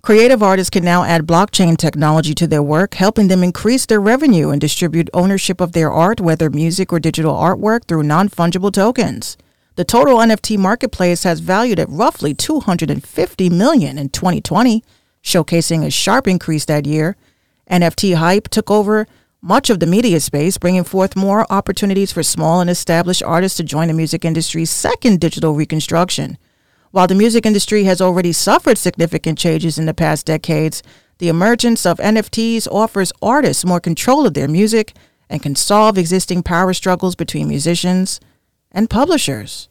Creative artists can now add blockchain technology to their work, helping them increase their revenue and distribute ownership of their art, whether music or digital artwork, through non fungible tokens. The total NFT marketplace has valued at roughly 250 million in 2020, showcasing a sharp increase that year. NFT hype took over much of the media space, bringing forth more opportunities for small and established artists to join the music industry's second digital reconstruction. While the music industry has already suffered significant changes in the past decades, the emergence of NFTs offers artists more control of their music and can solve existing power struggles between musicians and publishers.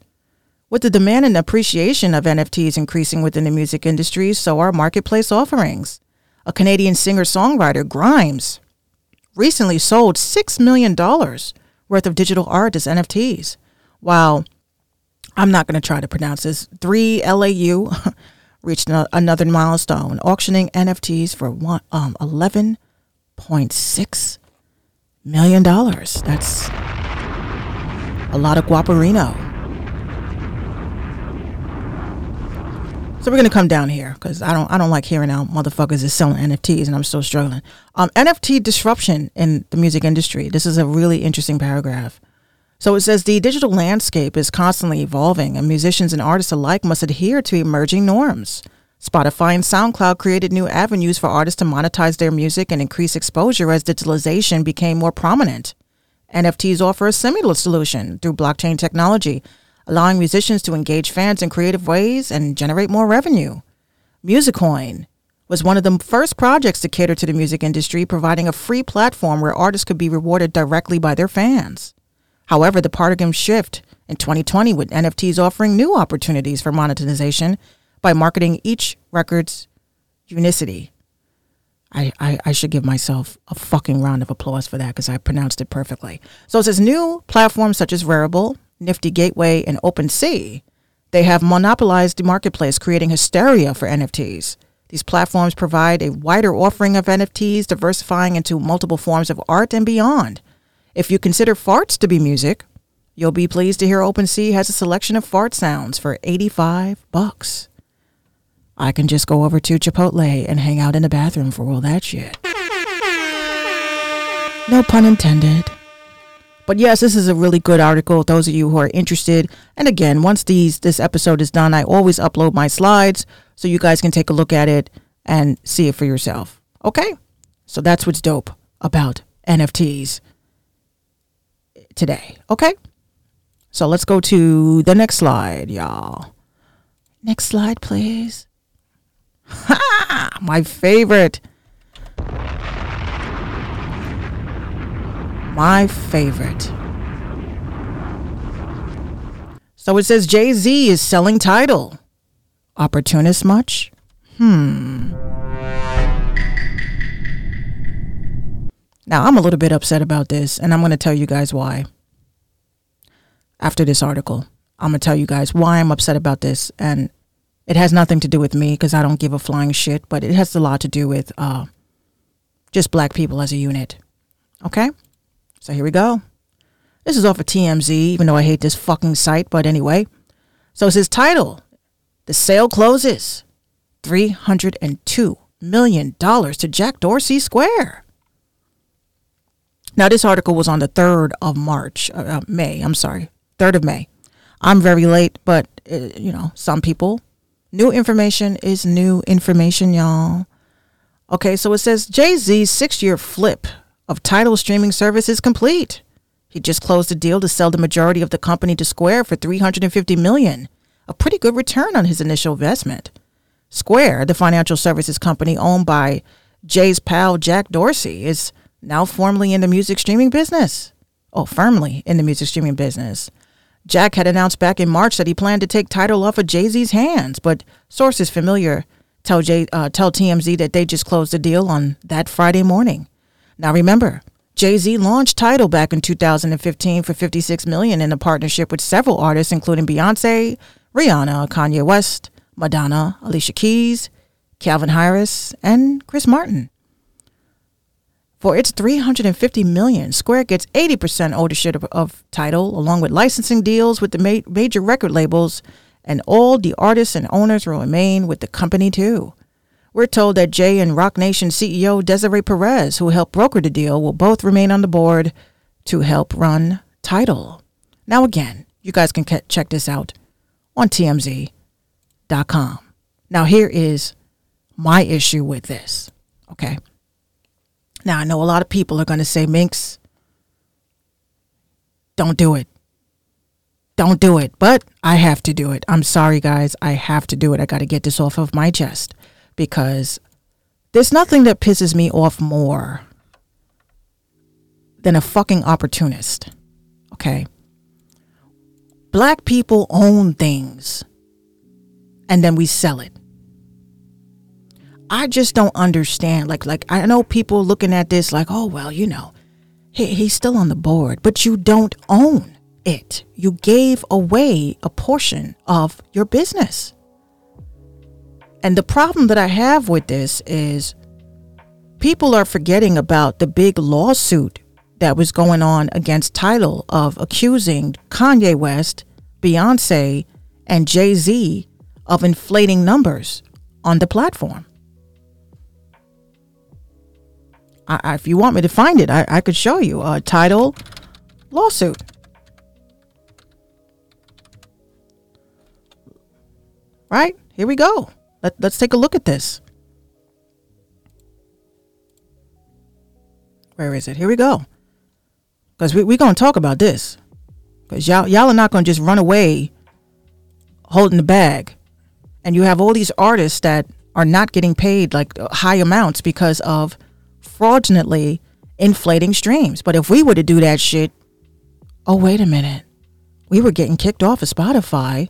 With the demand and appreciation of NFTs increasing within the music industry, so are marketplace offerings. A Canadian singer songwriter, Grimes, recently sold $6 million worth of digital art as NFTs, while I'm not going to try to pronounce this. 3LAU [LAUGHS] reached another milestone, auctioning NFTs for one, um, $11.6 million. That's a lot of guaparino. So we're gonna come down here because I don't I don't like hearing how motherfuckers is selling NFTs and I'm still struggling. Um, NFT disruption in the music industry. This is a really interesting paragraph. So it says the digital landscape is constantly evolving, and musicians and artists alike must adhere to emerging norms. Spotify and SoundCloud created new avenues for artists to monetize their music and increase exposure as digitalization became more prominent. NFTs offer a similar solution through blockchain technology, allowing musicians to engage fans in creative ways and generate more revenue. Musicoin was one of the first projects to cater to the music industry, providing a free platform where artists could be rewarded directly by their fans. However, the paradigm shift in 2020 with NFTs offering new opportunities for monetization by marketing each record's unicity. I, I, I should give myself a fucking round of applause for that because I pronounced it perfectly. So it says new platforms such as Rarible, Nifty Gateway, and OpenSea, they have monopolized the marketplace, creating hysteria for NFTs. These platforms provide a wider offering of NFTs, diversifying into multiple forms of art and beyond. If you consider farts to be music, you'll be pleased to hear OpenSea has a selection of fart sounds for 85 bucks. I can just go over to Chipotle and hang out in the bathroom for all that shit. No pun intended. But yes, this is a really good article. Those of you who are interested, and again, once these this episode is done, I always upload my slides so you guys can take a look at it and see it for yourself. Okay? So that's what's dope about NFTs today. Okay? So let's go to the next slide, y'all. Next slide, please. Ha! [LAUGHS] My favorite. My favorite. So it says Jay Z is selling Tidal. Opportunist much? Hmm. Now, I'm a little bit upset about this, and I'm going to tell you guys why after this article. I'm gonna tell you guys why I'm upset about this, and it has nothing to do with me because I don't give a flying shit, but it has a lot to do with uh, just black people as a unit. Okay, so here we go. This is off of TMZ, even though I hate this fucking site, but anyway. So it's his Tidal. The sale closes. $302 million to Jack Dorsey Square. Now, this article was on the 3rd of March, uh, uh, May, I'm sorry, 3rd of May. I'm very late, but, uh, you know, some people, new information is new information, y'all. Okay, so it says Jay Z's six year flip of Tidal streaming service is complete. He just closed a deal to sell the majority of the company to Square for 350 million, a pretty good return on his initial investment. Square, the financial services company owned by Jay's pal Jack Dorsey, is now formally in the music streaming business. Oh, firmly in the music streaming business. Jack had announced back in March that he planned to take Tidal off of Jay Z's hands, but sources familiar tell, Jay, uh, tell TMZ that they just closed the deal on that Friday morning. Now remember, Jay Z launched Tidal back in 2015 for 56 million in a partnership with several artists, including Beyonce, Rihanna, Kanye West, Madonna, Alicia Keys, Calvin Harris, and Chris Martin. For its 350 million, Square gets 80% ownership of, of Tidal, along with licensing deals with the ma- major record labels, and all the artists and owners will remain with the company too. We're told that Jay and Roc Nation CEO Desiree Perez, who helped broker the deal, will both remain on the board to help run Tidal. Now, again, you guys can check this out on TMZ.com. Now, here is my issue with this. Okay. Now, I know a lot of people are going to say, Minx, don't do it. Don't do it. But I have to do it. I'm sorry, guys. I have to do it. I got to get this off of my chest because there's nothing that pisses me off more than a fucking opportunist. Okay? Black people own things and then we sell it. I just don't understand. Like, like I know people looking at this like, oh well, you know, he, he's still on the board, but you don't own it. You gave away a portion of your business. And the problem that I have with this is people are forgetting about the big lawsuit that was going on against Tidal of accusing Kanye West, Beyonce, and Jay Z of inflating numbers on the platform. I, I, if you want me to find it, I, I could show you a Tidal lawsuit. Right? Here we go. Let, let's take a look at this. Where is it? Here we go. Because we're we going to talk about this. Because y'all, y'all are not going to just run away holding the bag. And you have all these artists that are not getting paid like uh, high amounts because of fraudulently inflating streams. But if we were to do that shit, oh, wait a minute. We were getting kicked off of Spotify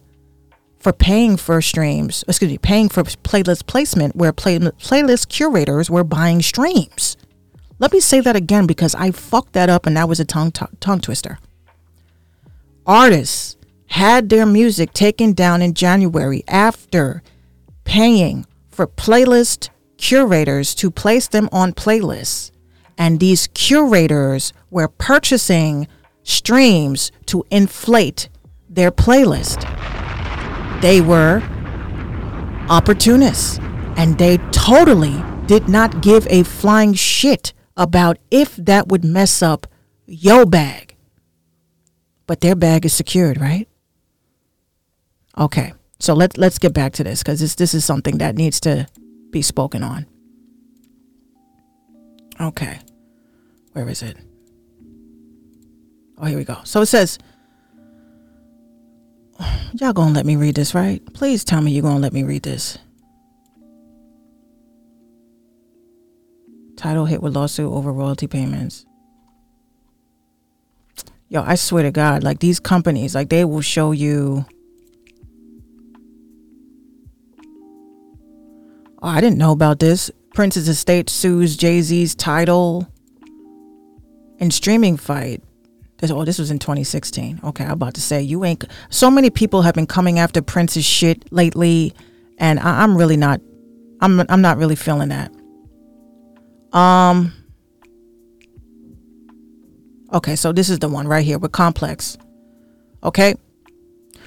for paying for streams, excuse me, paying for playlist placement where play, playlist curators were buying streams. Let me say that again because I fucked that up and that was a tongue, t- tongue twister. Artists had their music taken down in January after paying for playlist curators to place them on playlists. And these curators were purchasing streams to inflate their playlist. They were opportunists and they totally did not give a flying shit about if that would mess up your bag. But their bag is secured, right? Okay. So let let's get back to this cuz this this is something that needs to be spoken on. Okay. Where is it? Oh, here we go. So it says [SIGHS] Y'all gonna let me read this, right? Please tell me you're gonna let me read this. Tidal hit with lawsuit over royalty payments. Yo, I swear to God, like these companies, like they will show you. Oh, I didn't know about this. Prince's estate sues Jay Z's Tidal and streaming fight Oh, this was in 2016. Okay, I'm about to say you ain't. So many people have been coming after Prince's shit lately, and I, I'm really not. I'm I'm not really feeling that. Um. Okay, so this is the one right here with Complex. Okay.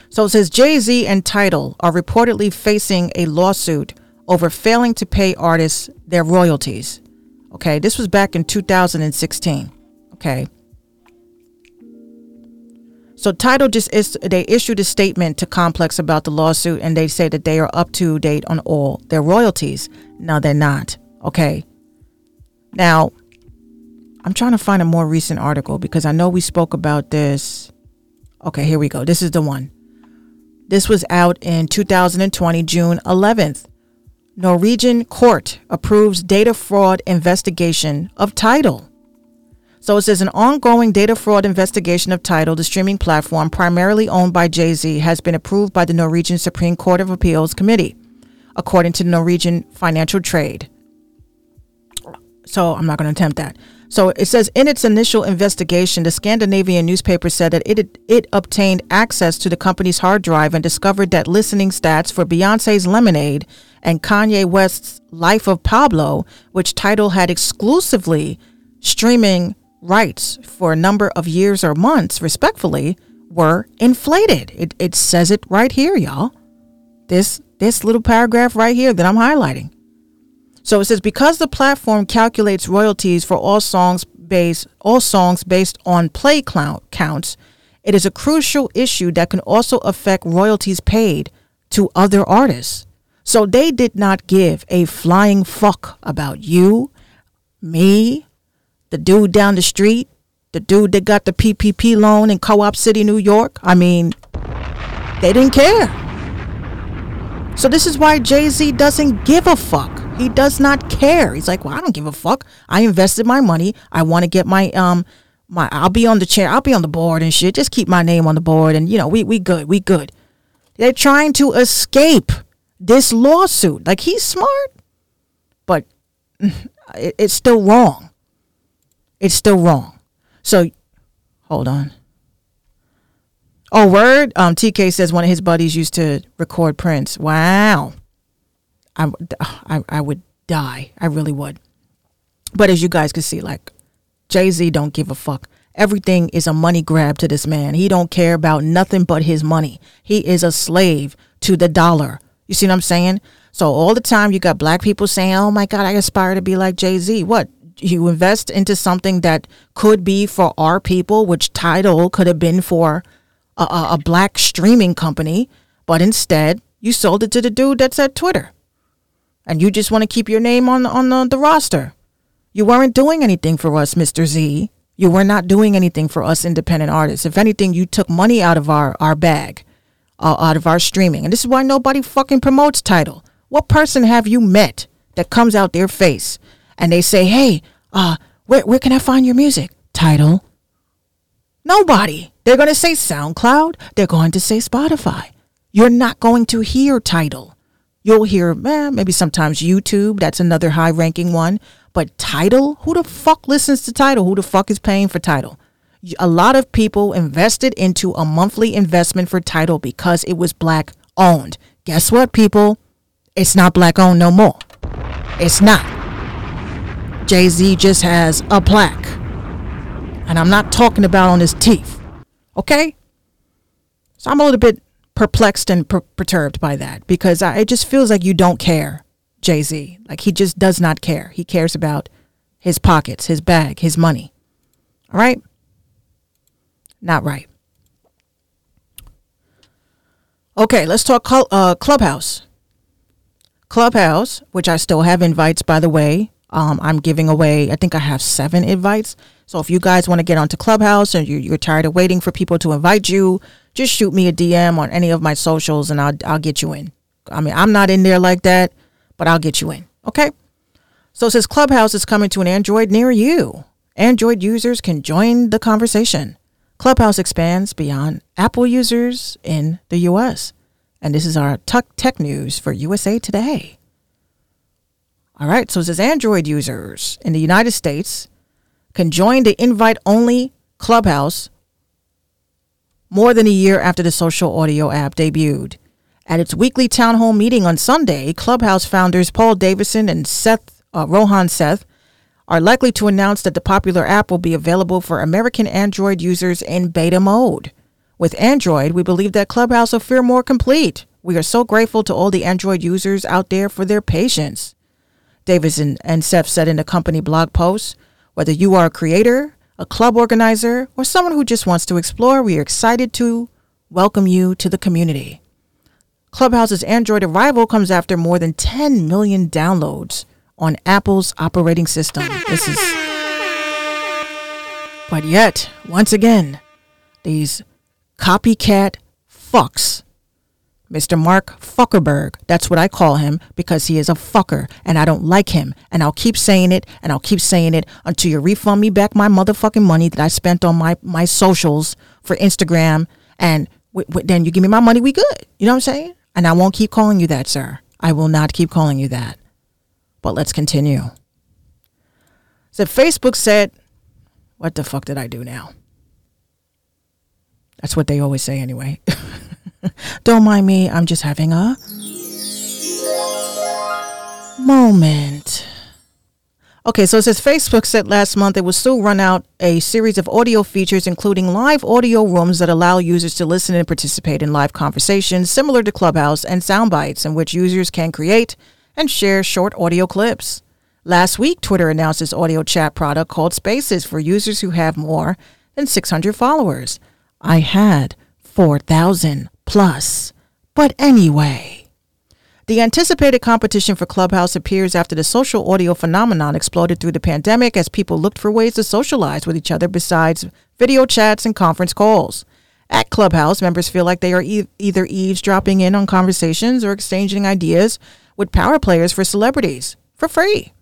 So it says Jay Z and Tidal are reportedly facing a lawsuit over failing to pay artists their royalties. Okay, this was back in 2016. Okay. So Tidal just is they issued a statement to Complex about the lawsuit and they say that they are up to date on all their royalties. No, they're not. Okay. Now, I'm trying to find a more recent article because I know we spoke about this. Okay, here we go. This is the one. This was out in 2020, June 11th. Norwegian court approves data fraud investigation of Tidal. So it says an ongoing data fraud investigation of Tidal, the streaming platform primarily owned by Jay Z, has been approved by the Norwegian Supreme Court of Appeals Committee, according to Norwegian Financial Trade. So I'm not going to attempt that. So it says in its initial investigation, the Scandinavian newspaper said that it it obtained access to the company's hard drive and discovered that listening stats for Beyonce's Lemonade and Kanye West's Life of Pablo, which Tidal had exclusively streaming rights for a number of years or months, respectfully, were inflated. It, it says it right here, y'all. This this little paragraph right here that I'm highlighting. So it says because the platform calculates royalties for all songs based all songs based on play count counts, it is a crucial issue that can also affect royalties paid to other artists. So they did not give a flying fuck about you, me, the dude down the street, the dude that got the PPP loan in Co-op City, New York. I mean, they didn't care. So this is why Jay-Z doesn't give a fuck. He does not care. He's like, "Well, I don't give a fuck. I invested my money. I want to get my um my I'll be on the chair. I'll be on the board and shit. Just keep my name on the board and you know, we we good. We good." They're trying to escape this lawsuit. Like he's smart, but [LAUGHS] it's still wrong. It's still wrong. So, hold on. Oh, word. Um, TK says one of his buddies used to record Prince. Wow. I, I, I would die. I really would. But as you guys can see, like Jay Z don't give a fuck. Everything is a money grab to this man. He don't care about nothing but his money. He is a slave to the dollar. You see what I'm saying? So all the time you got black people saying, "Oh my God, I aspire to be like Jay Z." What? You invest into something that could be for our people, which Tidal could have been for a, a, black streaming company, but instead you sold it to the dude that's at Twitter, and you just want to keep your name on on the, the roster. You weren't doing anything for us, Mr. Z. You were not doing anything for us independent artists. If anything, you took money out of our, our bag, uh, out of our streaming. And this is why nobody fucking promotes Tidal. What person have you met that comes out their face and they say, hey, uh, where, where can I find your music? Tidal. Nobody. They're going to say SoundCloud. They're going to say Spotify. You're not going to hear Tidal. You'll hear eh, maybe sometimes YouTube. That's another high ranking one. But Tidal, who the fuck listens to Tidal? Who the fuck is paying for Tidal? A lot of people invested into a monthly investment for Tidal because it was black owned. Guess what, people? It's not black owned no more. It's not. Jay Z just has a plaque. And I'm not talking about on his teeth. Okay? So I'm a little bit perplexed and per- perturbed by that because I, it just feels like you don't care, Jay Z. Like he just does not care. He cares about his pockets, his bag, his money. All right? Not right. Okay, let's talk uh, Clubhouse. Clubhouse, which I still have invites, by the way. Um, I'm giving away, I think I have seven invites. So if you guys want to get onto Clubhouse and you, you're tired of waiting for people to invite you, just shoot me a DM on any of my socials and I'll, I'll get you in. I mean, I'm not in there like that, but I'll get you in. Okay? So it says Clubhouse is coming to an Android near you. Android users can join the conversation. Clubhouse expands beyond Apple users in the US. And this is our tech news for USA Today. All right, so it says Android users in the United States can join the invite only Clubhouse more than a year after the social audio app debuted. At its weekly town hall meeting on Sunday, Clubhouse founders Paul Davison and Seth uh, Rohan Seth are likely to announce that the popular app will be available for American Android users in beta mode. With Android, we believe that Clubhouse will feel more complete. We are so grateful to all the Android users out there for their patience. Davison and Seth said in a company blog post, whether you are a creator, a club organizer, or someone who just wants to explore, we are excited to welcome you to the community. Clubhouse's Android arrival comes after more than 10 million downloads on Apple's operating system. This is. But yet, once again, these copycat fucks. Mr. Mark Fuckerberg. That's what I call him because he is a fucker and I don't like him. And I'll keep saying it and I'll keep saying it until you refund me back my motherfucking money that I spent on my, my socials for Instagram. And w- w- then you give me my money, we good. You know what I'm saying? And I won't keep calling you that, sir. I will not keep calling you that. But let's continue. So Facebook said, what the fuck did I do now? That's what they always say anyway. [LAUGHS] [LAUGHS] Don't mind me, I'm just having a moment. Okay, so it says Facebook said last month it will still run out a series of audio features, including live audio rooms that allow users to listen and participate in live conversations similar to Clubhouse and sound bites, in which users can create and share short audio clips. Last week, Twitter announced its audio chat product called Spaces for users who have more than 600 followers. I had 4,000 plus. But anyway. The anticipated competition for Clubhouse appears after the social audio phenomenon exploded through the pandemic as people looked for ways to socialize with each other besides video chats and conference calls. At Clubhouse, members feel like they are e- either eavesdropping in on conversations or exchanging ideas with power players for celebrities for free.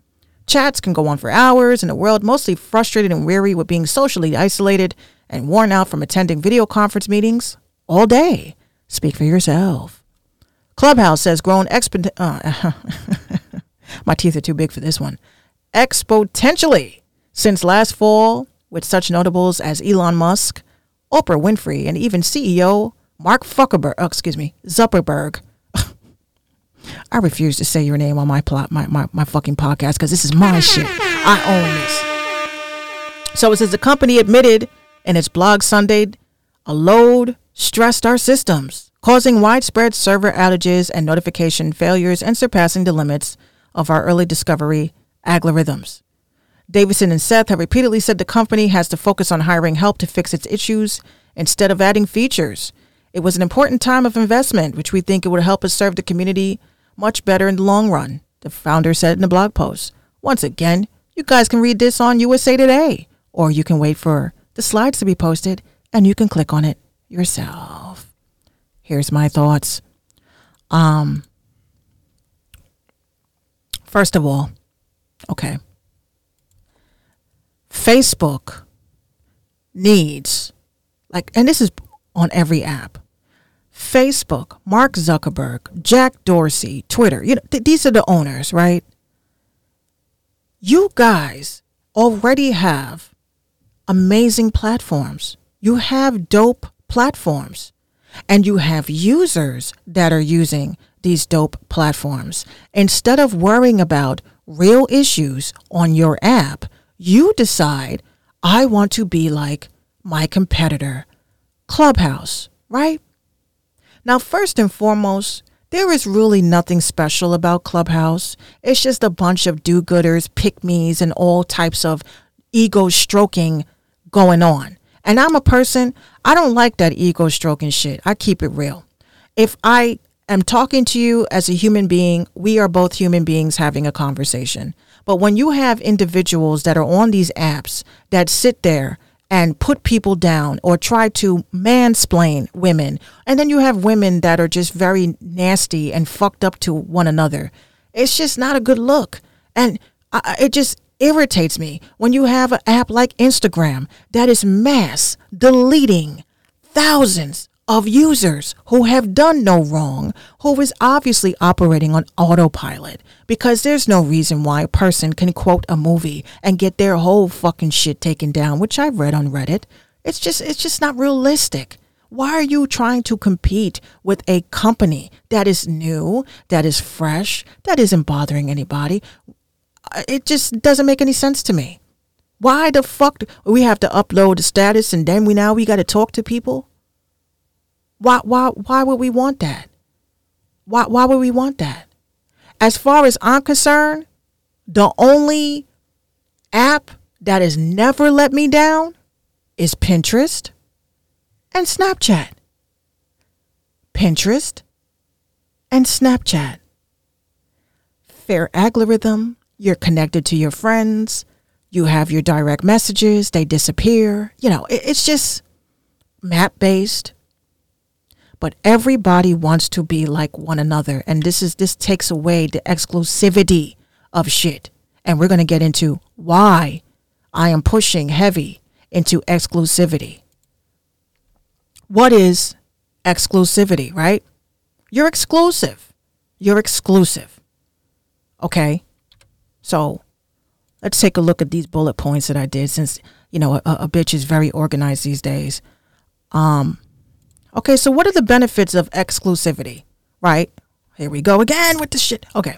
Chats can go on for hours in a world mostly frustrated and weary with being socially isolated and worn out from attending video conference meetings all day. Speak for yourself. Clubhouse says grown expo- uh, [LAUGHS] my teeth are too big for this one. Exponentially since last fall, with such notables as Elon Musk, Oprah Winfrey, and even CEO Mark Zuckerberg. Oh, excuse me, Zuckerberg. [LAUGHS] I refuse to say your name on my plot, my, my, my fucking podcast, because this is my shit. I own this. So it says the company admitted in its blog Sunday a load stressed our systems, causing widespread server outages and notification failures and surpassing the limits of our early discovery algorithms. Davison and Seth have repeatedly said the company has to focus on hiring help to fix its issues instead of adding features. It was an important time of investment, which we think it would help us serve the community much better in the long run, the founder said in a blog post. Once again, you guys can read this on USA Today, or you can wait for the slides to be posted and you can click on it yourself. Here's my thoughts. Um, first of all, okay. Facebook needs, like, and this is on every app. Facebook, Mark Zuckerberg, Jack Dorsey, Twitter, you know, th- these are the owners, right? You guys already have amazing platforms. You have dope platforms and you have users that are using these dope platforms. Instead of worrying about real issues on your app, you decide, I want to be like my competitor, Clubhouse, right? Now, first and foremost, there is really nothing special about Clubhouse. It's just a bunch of do gooders, pick me's, and all types of ego stroking going on. And I'm a person, I don't like that ego stroking shit. I keep it real. If I am talking to you as a human being, we are both human beings having a conversation. But when you have individuals that are on these apps that sit there and put people down or try to mansplain women, and then you have women that are just very nasty and fucked up to one another, it's just not a good look. And I, it just irritates me when you have an app like Instagram that is mass deleting thousands of users who have done no wrong, who is obviously operating on autopilot because there's no reason why a person can quote a movie and get their whole fucking shit taken down, which I've read on Reddit. It's just it's just not realistic. Why are you trying to compete with a company that is new, that is fresh, that isn't bothering anybody? It just doesn't make any sense to me. Why the fuck do we have to upload the status and then we now we got to talk to people? Why why why would we want that? Why why would we want that? As far as I'm concerned, the only app that has never let me down is Pinterest and Snapchat. Pinterest and Snapchat. Fair algorithm, you're connected to your friends, you have your direct messages, they disappear. You know, it- it's just map based. But everybody wants to be like one another. And this is this takes away the exclusivity of shit. And we're gonna get into why I am pushing heavy into exclusivity. What is exclusivity, right? You're exclusive. You're exclusive. Okay? So let's take a look at these bullet points that I did since, you know, a, a bitch is very organized these days. Um, okay, so what are the benefits of exclusivity, right? Here we go again with the shit. Okay.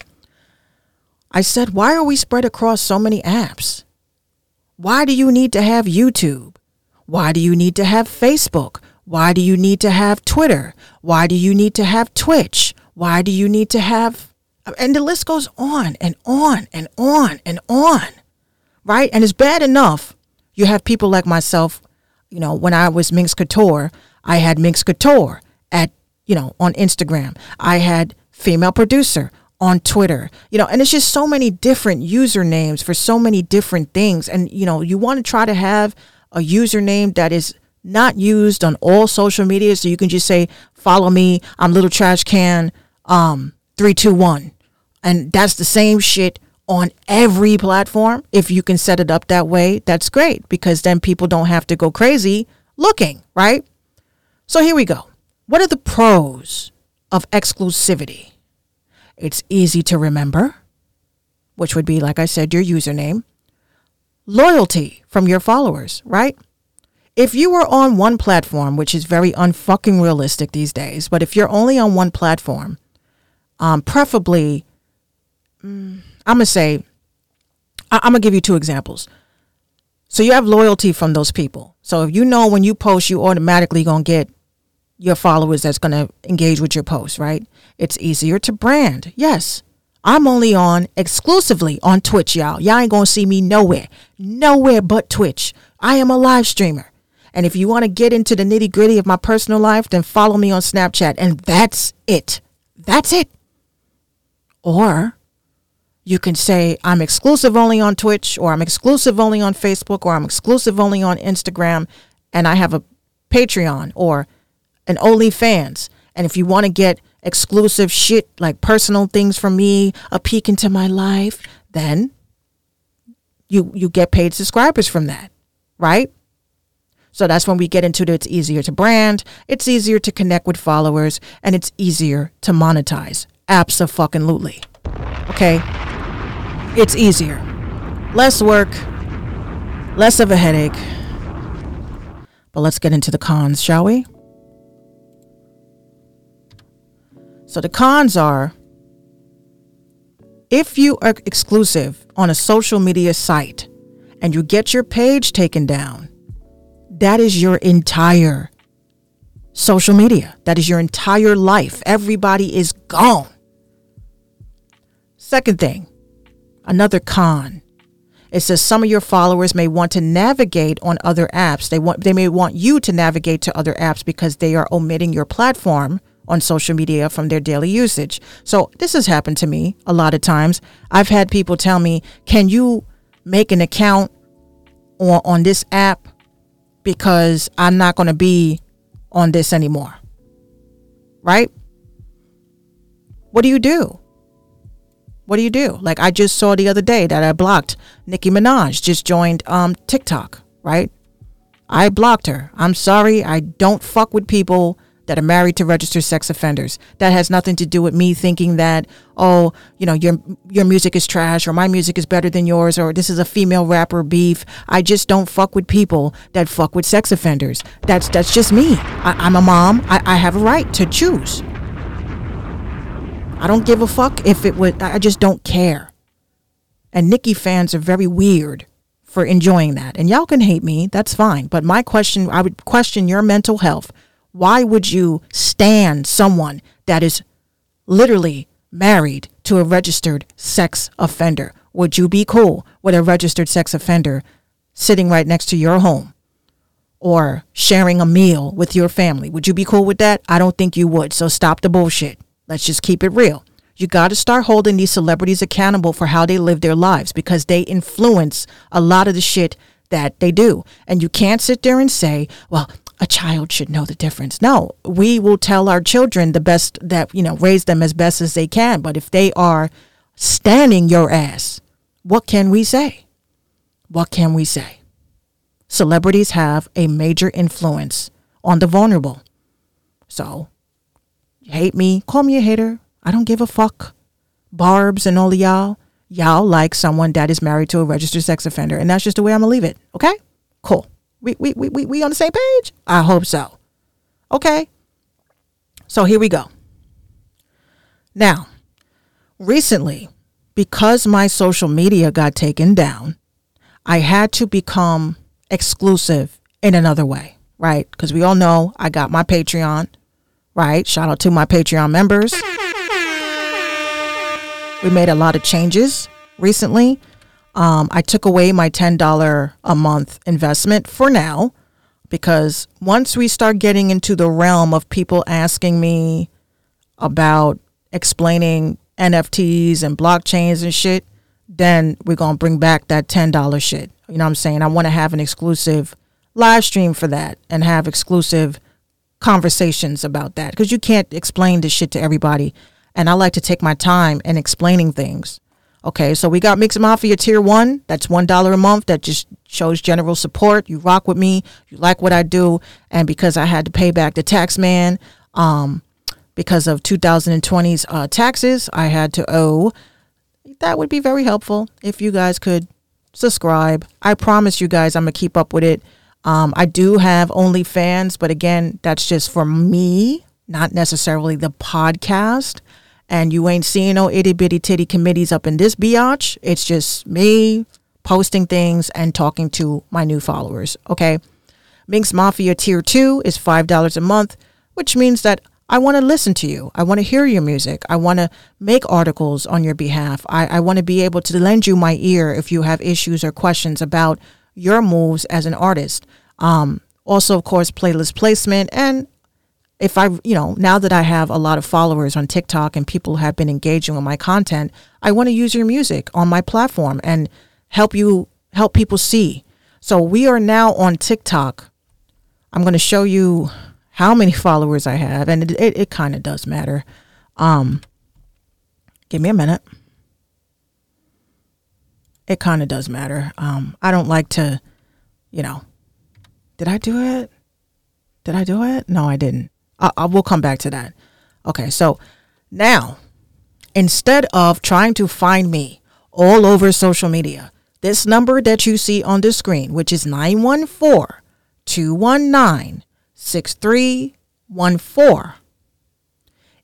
I said, why are we spread across so many apps? Why do you need to have YouTube? Why do you need to have Facebook? Why do you need to have Twitter? Why do you need to have Twitch? Why do you need to have and the list goes on and on and on and on. Right? And it's bad enough you have people like myself, you know, when I was Minx Couture, I had Minx Couture at, you know, on Instagram. I had female producer on Twitter, you know, and it's just so many different usernames for so many different things. And, you know, you want to try to have a username that is not used on all social media. So you can just say, follow me. I'm little trash can, um, 321. And that's the same shit on every platform. If you can set it up that way, that's great because then people don't have to go crazy looking, right? So here we go. What are the pros of exclusivity? It's easy to remember, which would be, like I said, your username. Loyalty from your followers, right? If you were on one platform, which is very unfucking realistic these days, but if you're only on one platform, um, preferably, mm, I'm gonna say, I- I'm gonna give you two examples. So you have loyalty from those people. So if you know when you post, you automatically gonna get your followers that's gonna engage with your post, right? It's easier to brand. Yes. I'm only on exclusively on Twitch, y'all. Y'all ain't gonna see me nowhere. Nowhere but Twitch. I am a live streamer. And if you want to get into the nitty gritty of my personal life, then follow me on Snapchat. And that's it. That's it. Or you can say, I'm exclusive only on Twitch, or I'm exclusive only on Facebook, or I'm exclusive only on Instagram, and I have a Patreon or an OnlyFans. And if you want to get exclusive shit like personal things from me, a peek into my life, then you you get paid subscribers from that, right? So that's when we get into the, it's easier to brand, it's easier to connect with followers, and it's easier to monetize. Absolutely. Okay? It's easier. Less work, less of a headache. But let's get into the cons, shall we? So the cons are if you are exclusive on a social media site and you get your page taken down, that is your entire social media. That is your entire life. Everybody is gone. Second thing, another con. It says some of your followers may want to navigate on other apps. They want they may want you to navigate to other apps because they are omitting your platform on social media from their daily usage. So this has happened to me a lot of times. I've had people tell me, "Can you make an account on on this app because I'm not going to be on this anymore." Right? What do you do? What do you do? Like I just saw the other day that I blocked Nicki Minaj just joined um TikTok, right? I blocked her. I'm sorry. I don't fuck with people that are married to registered sex offenders. That has nothing to do with me thinking that, oh, you know, your your music is trash or my music is better than yours or this is a female rapper beef. I just don't fuck with people that fuck with sex offenders. That's that's just me. I, I'm a mom. I, I have a right to choose. I don't give a fuck if it would. I just don't care. And Nicki fans are very weird for enjoying that. And y'all can hate me, that's fine. But my question, I would question your mental health. Why would you stand someone that is literally married to a registered sex offender? Would you be cool with a registered sex offender sitting right next to your home or sharing a meal with your family? Would you be cool with that? I don't think you would. So stop the bullshit. Let's just keep it real. You got to start holding these celebrities accountable for how they live their lives because they influence a lot of the shit that they do. And you can't sit there and say, well, a child should know the difference. No, we will tell our children the best that, you know, raise them as best as they can. But if they are standing your ass, what can we say? What can we say? Celebrities have a major influence on the vulnerable. So, you hate me, call me a hater. I don't give a fuck. Barbs and all of y'all, y'all like someone that is married to a registered sex offender. And that's just the way I'm going to leave it. Okay? Cool. We, we, we, we, we on the same page? I hope so. Okay. So here we go. Now, recently, because my social media got taken down, I had to become exclusive in another way, right? Because we all know I got my Patreon, right? Shout out to my Patreon members. We made a lot of changes recently. Um, I took away my $10 a month investment for now because once we start getting into the realm of people asking me about explaining NFTs and blockchains and shit, then we're going to bring back that $10 shit. You know what I'm saying? I want to have an exclusive live stream for that and have exclusive conversations about that because you can't explain this shit to everybody. And I like to take my time in explaining things. Okay, so we got Minx Mafia Tier 1. That's $1 a month. That just shows general support. You rock with me. You like what I do. And because I had to pay back the tax man um, because of 2020's uh, taxes, I had to owe. That would be very helpful if you guys could subscribe. I promise you guys I'm going to keep up with it. Um, I do have OnlyFans, but again, that's just for me, not necessarily the podcast. And you ain't seeing no itty bitty titty committees up in this biatch. It's just me posting things and talking to my new followers. Okay. Minx Mafia Tier 2 is $5 a month, which means that I want to listen to you. I want to hear your music. I want to make articles on your behalf. I, I want to be able to lend you my ear if you have issues or questions about your moves as an artist. Um, also, of course, playlist placement. And if I, you know, now that I have a lot of followers on TikTok and people have been engaging with my content, I want to use your music on my platform and help you, help people see. So we are now on TikTok. I'm going to show you how many [LAUGHS] followers I have, and it, it, it kind of does matter. Um, give me a minute. It kind of does matter. Um, I don't like to, you know, did I do it? Did I do it? No, I didn't. I, I will come back to that. Okay, so now instead of trying to find me all over social media, this number that you see on the screen, which is 914 219 6314,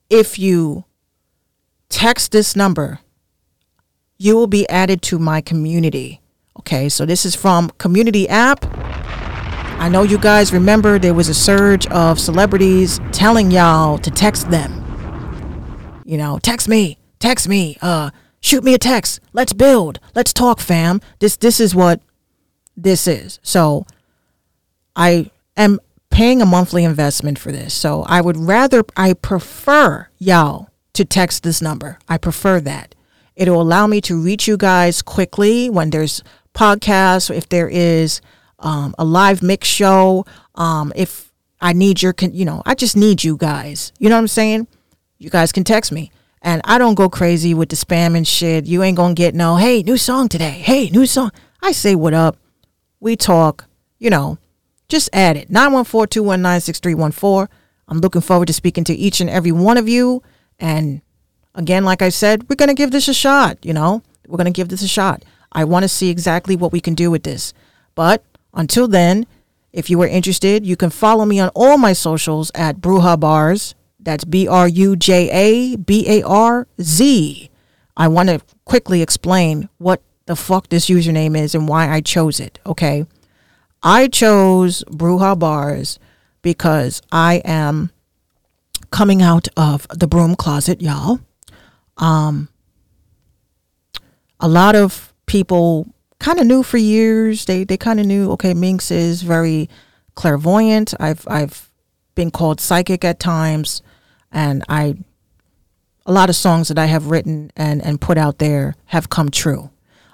if you text this number, you will be added to my community. Okay, so this is from Community app. I know you guys remember there was a surge of celebrities telling y'all to text them. You know, text me, text me, uh, shoot me a text. Let's build. Let's talk, fam. This this is what this is. So I am paying a monthly investment for this. So I would rather I prefer y'all to text this number. I prefer that. It'll allow me to reach you guys quickly when there's podcasts, if there is um, a live mix show. Um, if I need your, con- you know, I just need you guys. You know what I'm saying? You guys can text me. And I don't go crazy with the spam and shit. You ain't gonna get no, hey, new song today. Hey, new song. I say what up. We talk, you know, just add it. 914 219 6314. I'm looking forward to speaking to each and every one of you. And again, like I said, we're going to give this a shot. You know, we're going to give this a shot. I want to see exactly what we can do with this. But until then, if you are interested, you can follow me on all my socials at Bruja Barz. That's B R U J A B A R Z. I want to quickly explain what the fuck this username is and why I chose it. Okay. I chose Bruja Barz because I am coming out of the broom closet, y'all. Um, a lot of people kind of knew for years. They they kind of knew. Okay, Minx is very clairvoyant. I've I've been called psychic at times, and I a lot of songs that I have written and and put out there have come true.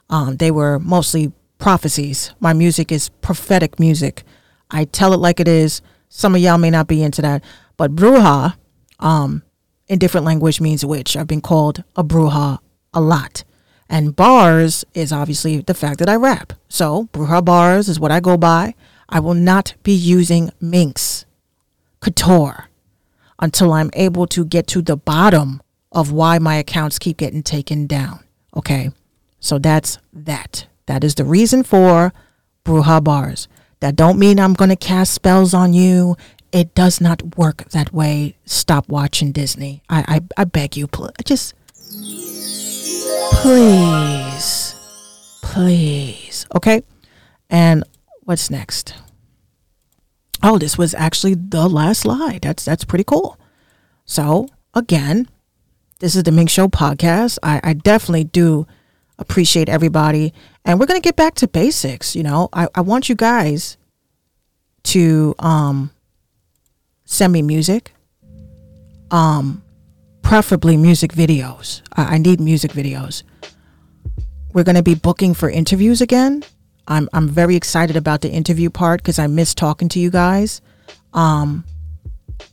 Um, they were mostly prophecies. My music is prophetic music. I tell it like it is. Some of y'all may not be into that, but bruja, um, in different language means witch. I've been called a bruja a lot. And bars is obviously the fact that I rap. So, Bruja Barz is what I go by. I will not be using Minx, Couture, until I'm able to get to the bottom of why my accounts keep getting taken down. Okay? So that's that. That is the reason for Bruja Barz. That don't mean I'm going to cast spells on you. It does not work that way. Stop watching Disney. I I, I beg you, pl- just please, please. Okay. And what's next? Oh, this was actually the last slide. That's that's pretty cool. So again, this is the Minx Show podcast. I, I definitely do appreciate everybody. And we're gonna get back to basics. You know, I, I want you guys to um send me music. Um preferably music videos. I, I need music videos. We're going to be booking for interviews again. I'm I'm very excited about the interview part because I miss talking to you guys. Um,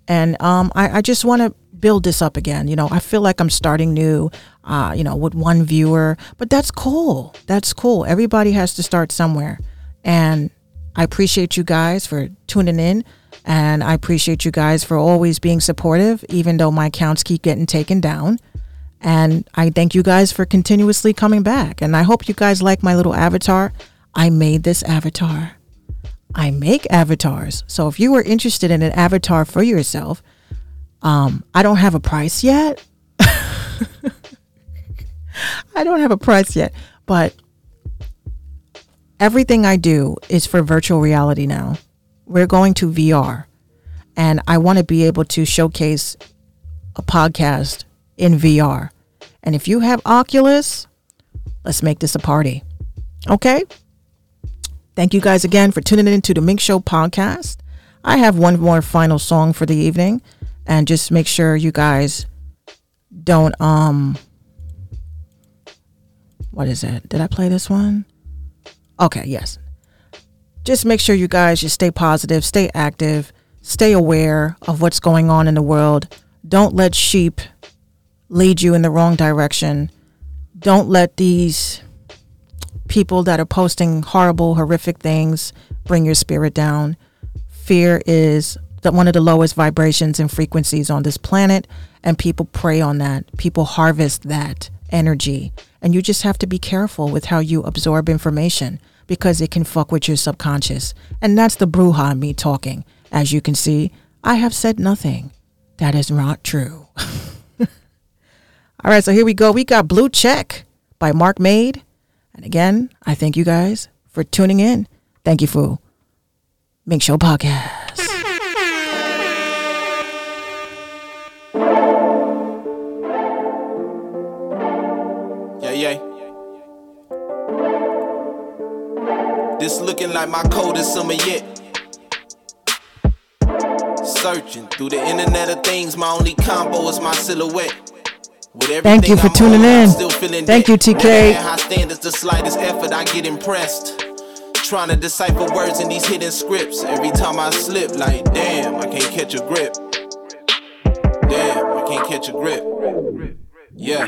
and um, I, I just want to build this up again. You know, I feel like I'm starting new. Uh, you know, with one viewer, but that's cool. That's cool. Everybody has to start somewhere, and I appreciate you guys for tuning in. And I appreciate you guys for always being supportive, even though my accounts keep getting taken down. And I thank you guys for continuously coming back. And I hope you guys like my little avatar. I made this avatar. I make avatars. So if you were interested in an avatar for yourself, um, I don't have a price yet. [LAUGHS] I don't have a price yet, but everything I do is for virtual reality now we're going to VR, and I want to be able to showcase a podcast in VR. And if you have Oculus, let's make this a party. Okay? Thank you guys again for tuning in to the Minx Show podcast. I have one more final song for the evening, and just make sure you guys don't um what is it? Did I play this one? Okay, yes just make sure you guys just stay positive, stay active, stay aware of what's going on in the world. Don't let sheep lead you in the wrong direction. Don't let these people that are posting horrible, horrific things bring your spirit down. Fear is one of the lowest vibrations and frequencies on this planet, and people prey on that. People harvest that energy. And you just have to be careful with how you absorb information because it can fuck with your subconscious. And that's the bruja me talking. As you can see, I have said nothing. That is not true. [LAUGHS] All right, so here we go. We got Blue Check by Marc.Made. And again, I thank you guys for tuning in. Thank you for Minx Show Podcast. Like my coldest summer yet. Searching through the internet of things, my only combo is my silhouette. Thank you for I'm tuning on, in. Thank you. TK. High standards, the slightest effort, I get impressed. Trying to decipher words in these hidden scripts. Every time I slip, like, damn, I can't catch a grip. Damn, I can't catch a grip. Yeah.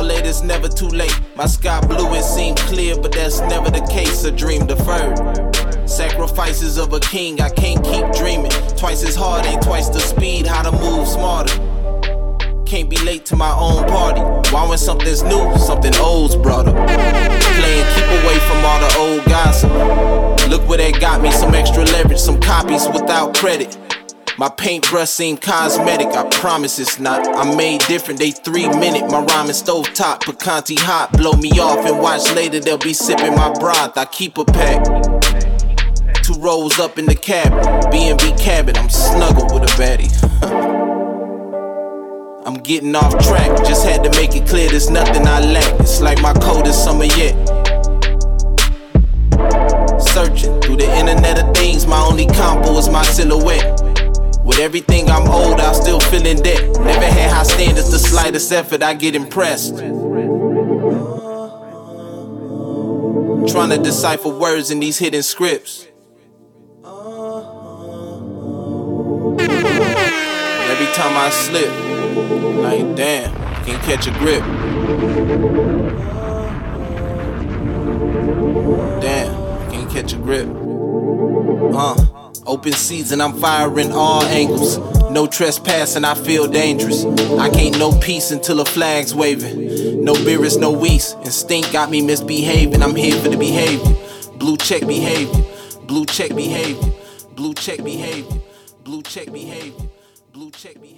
How late is never too late. My sky blue, it seemed clear, but that's never the case. A dream deferred. Sacrifices of a king, I can't keep dreaming. Twice as hard, ain't twice the speed, how to move smarter. Can't be late to my own party. Why when something's new, something old's brought up? Playing keep away from all the old gossip. Look where that got me, some extra leverage, some copies without credit. My paintbrush seem cosmetic, I promise it's not. I'm made different, they three minute. My rhyming stove top, Picanti hot, blow me off and watch later. They'll be sipping my broth. I keep a pack. Two rolls up in the cab, B&B cabin. I'm snuggled with a baddie. [LAUGHS] I'm getting off track, just had to make it clear there's nothing I lack. It's like my coldest summer yet. Searching through the internet of things, my only combo is my silhouette. With everything I'm old, I'm still feeling debt. Never had high standards, the slightest effort, I get impressed. Trying to decipher words in these hidden scripts. Every time I slip, like damn, I can't catch a grip. Damn, can't catch a grip. Uh. Open season, I'm firing all angles. No trespassing, I feel dangerous. I can't know peace until the flag's waving. No beer is no weeks. Instinct got me misbehaving. I'm here for the behavior. Blue check behavior. Blue check behavior. Blue check behavior. Blue check behavior. Blue check behavior.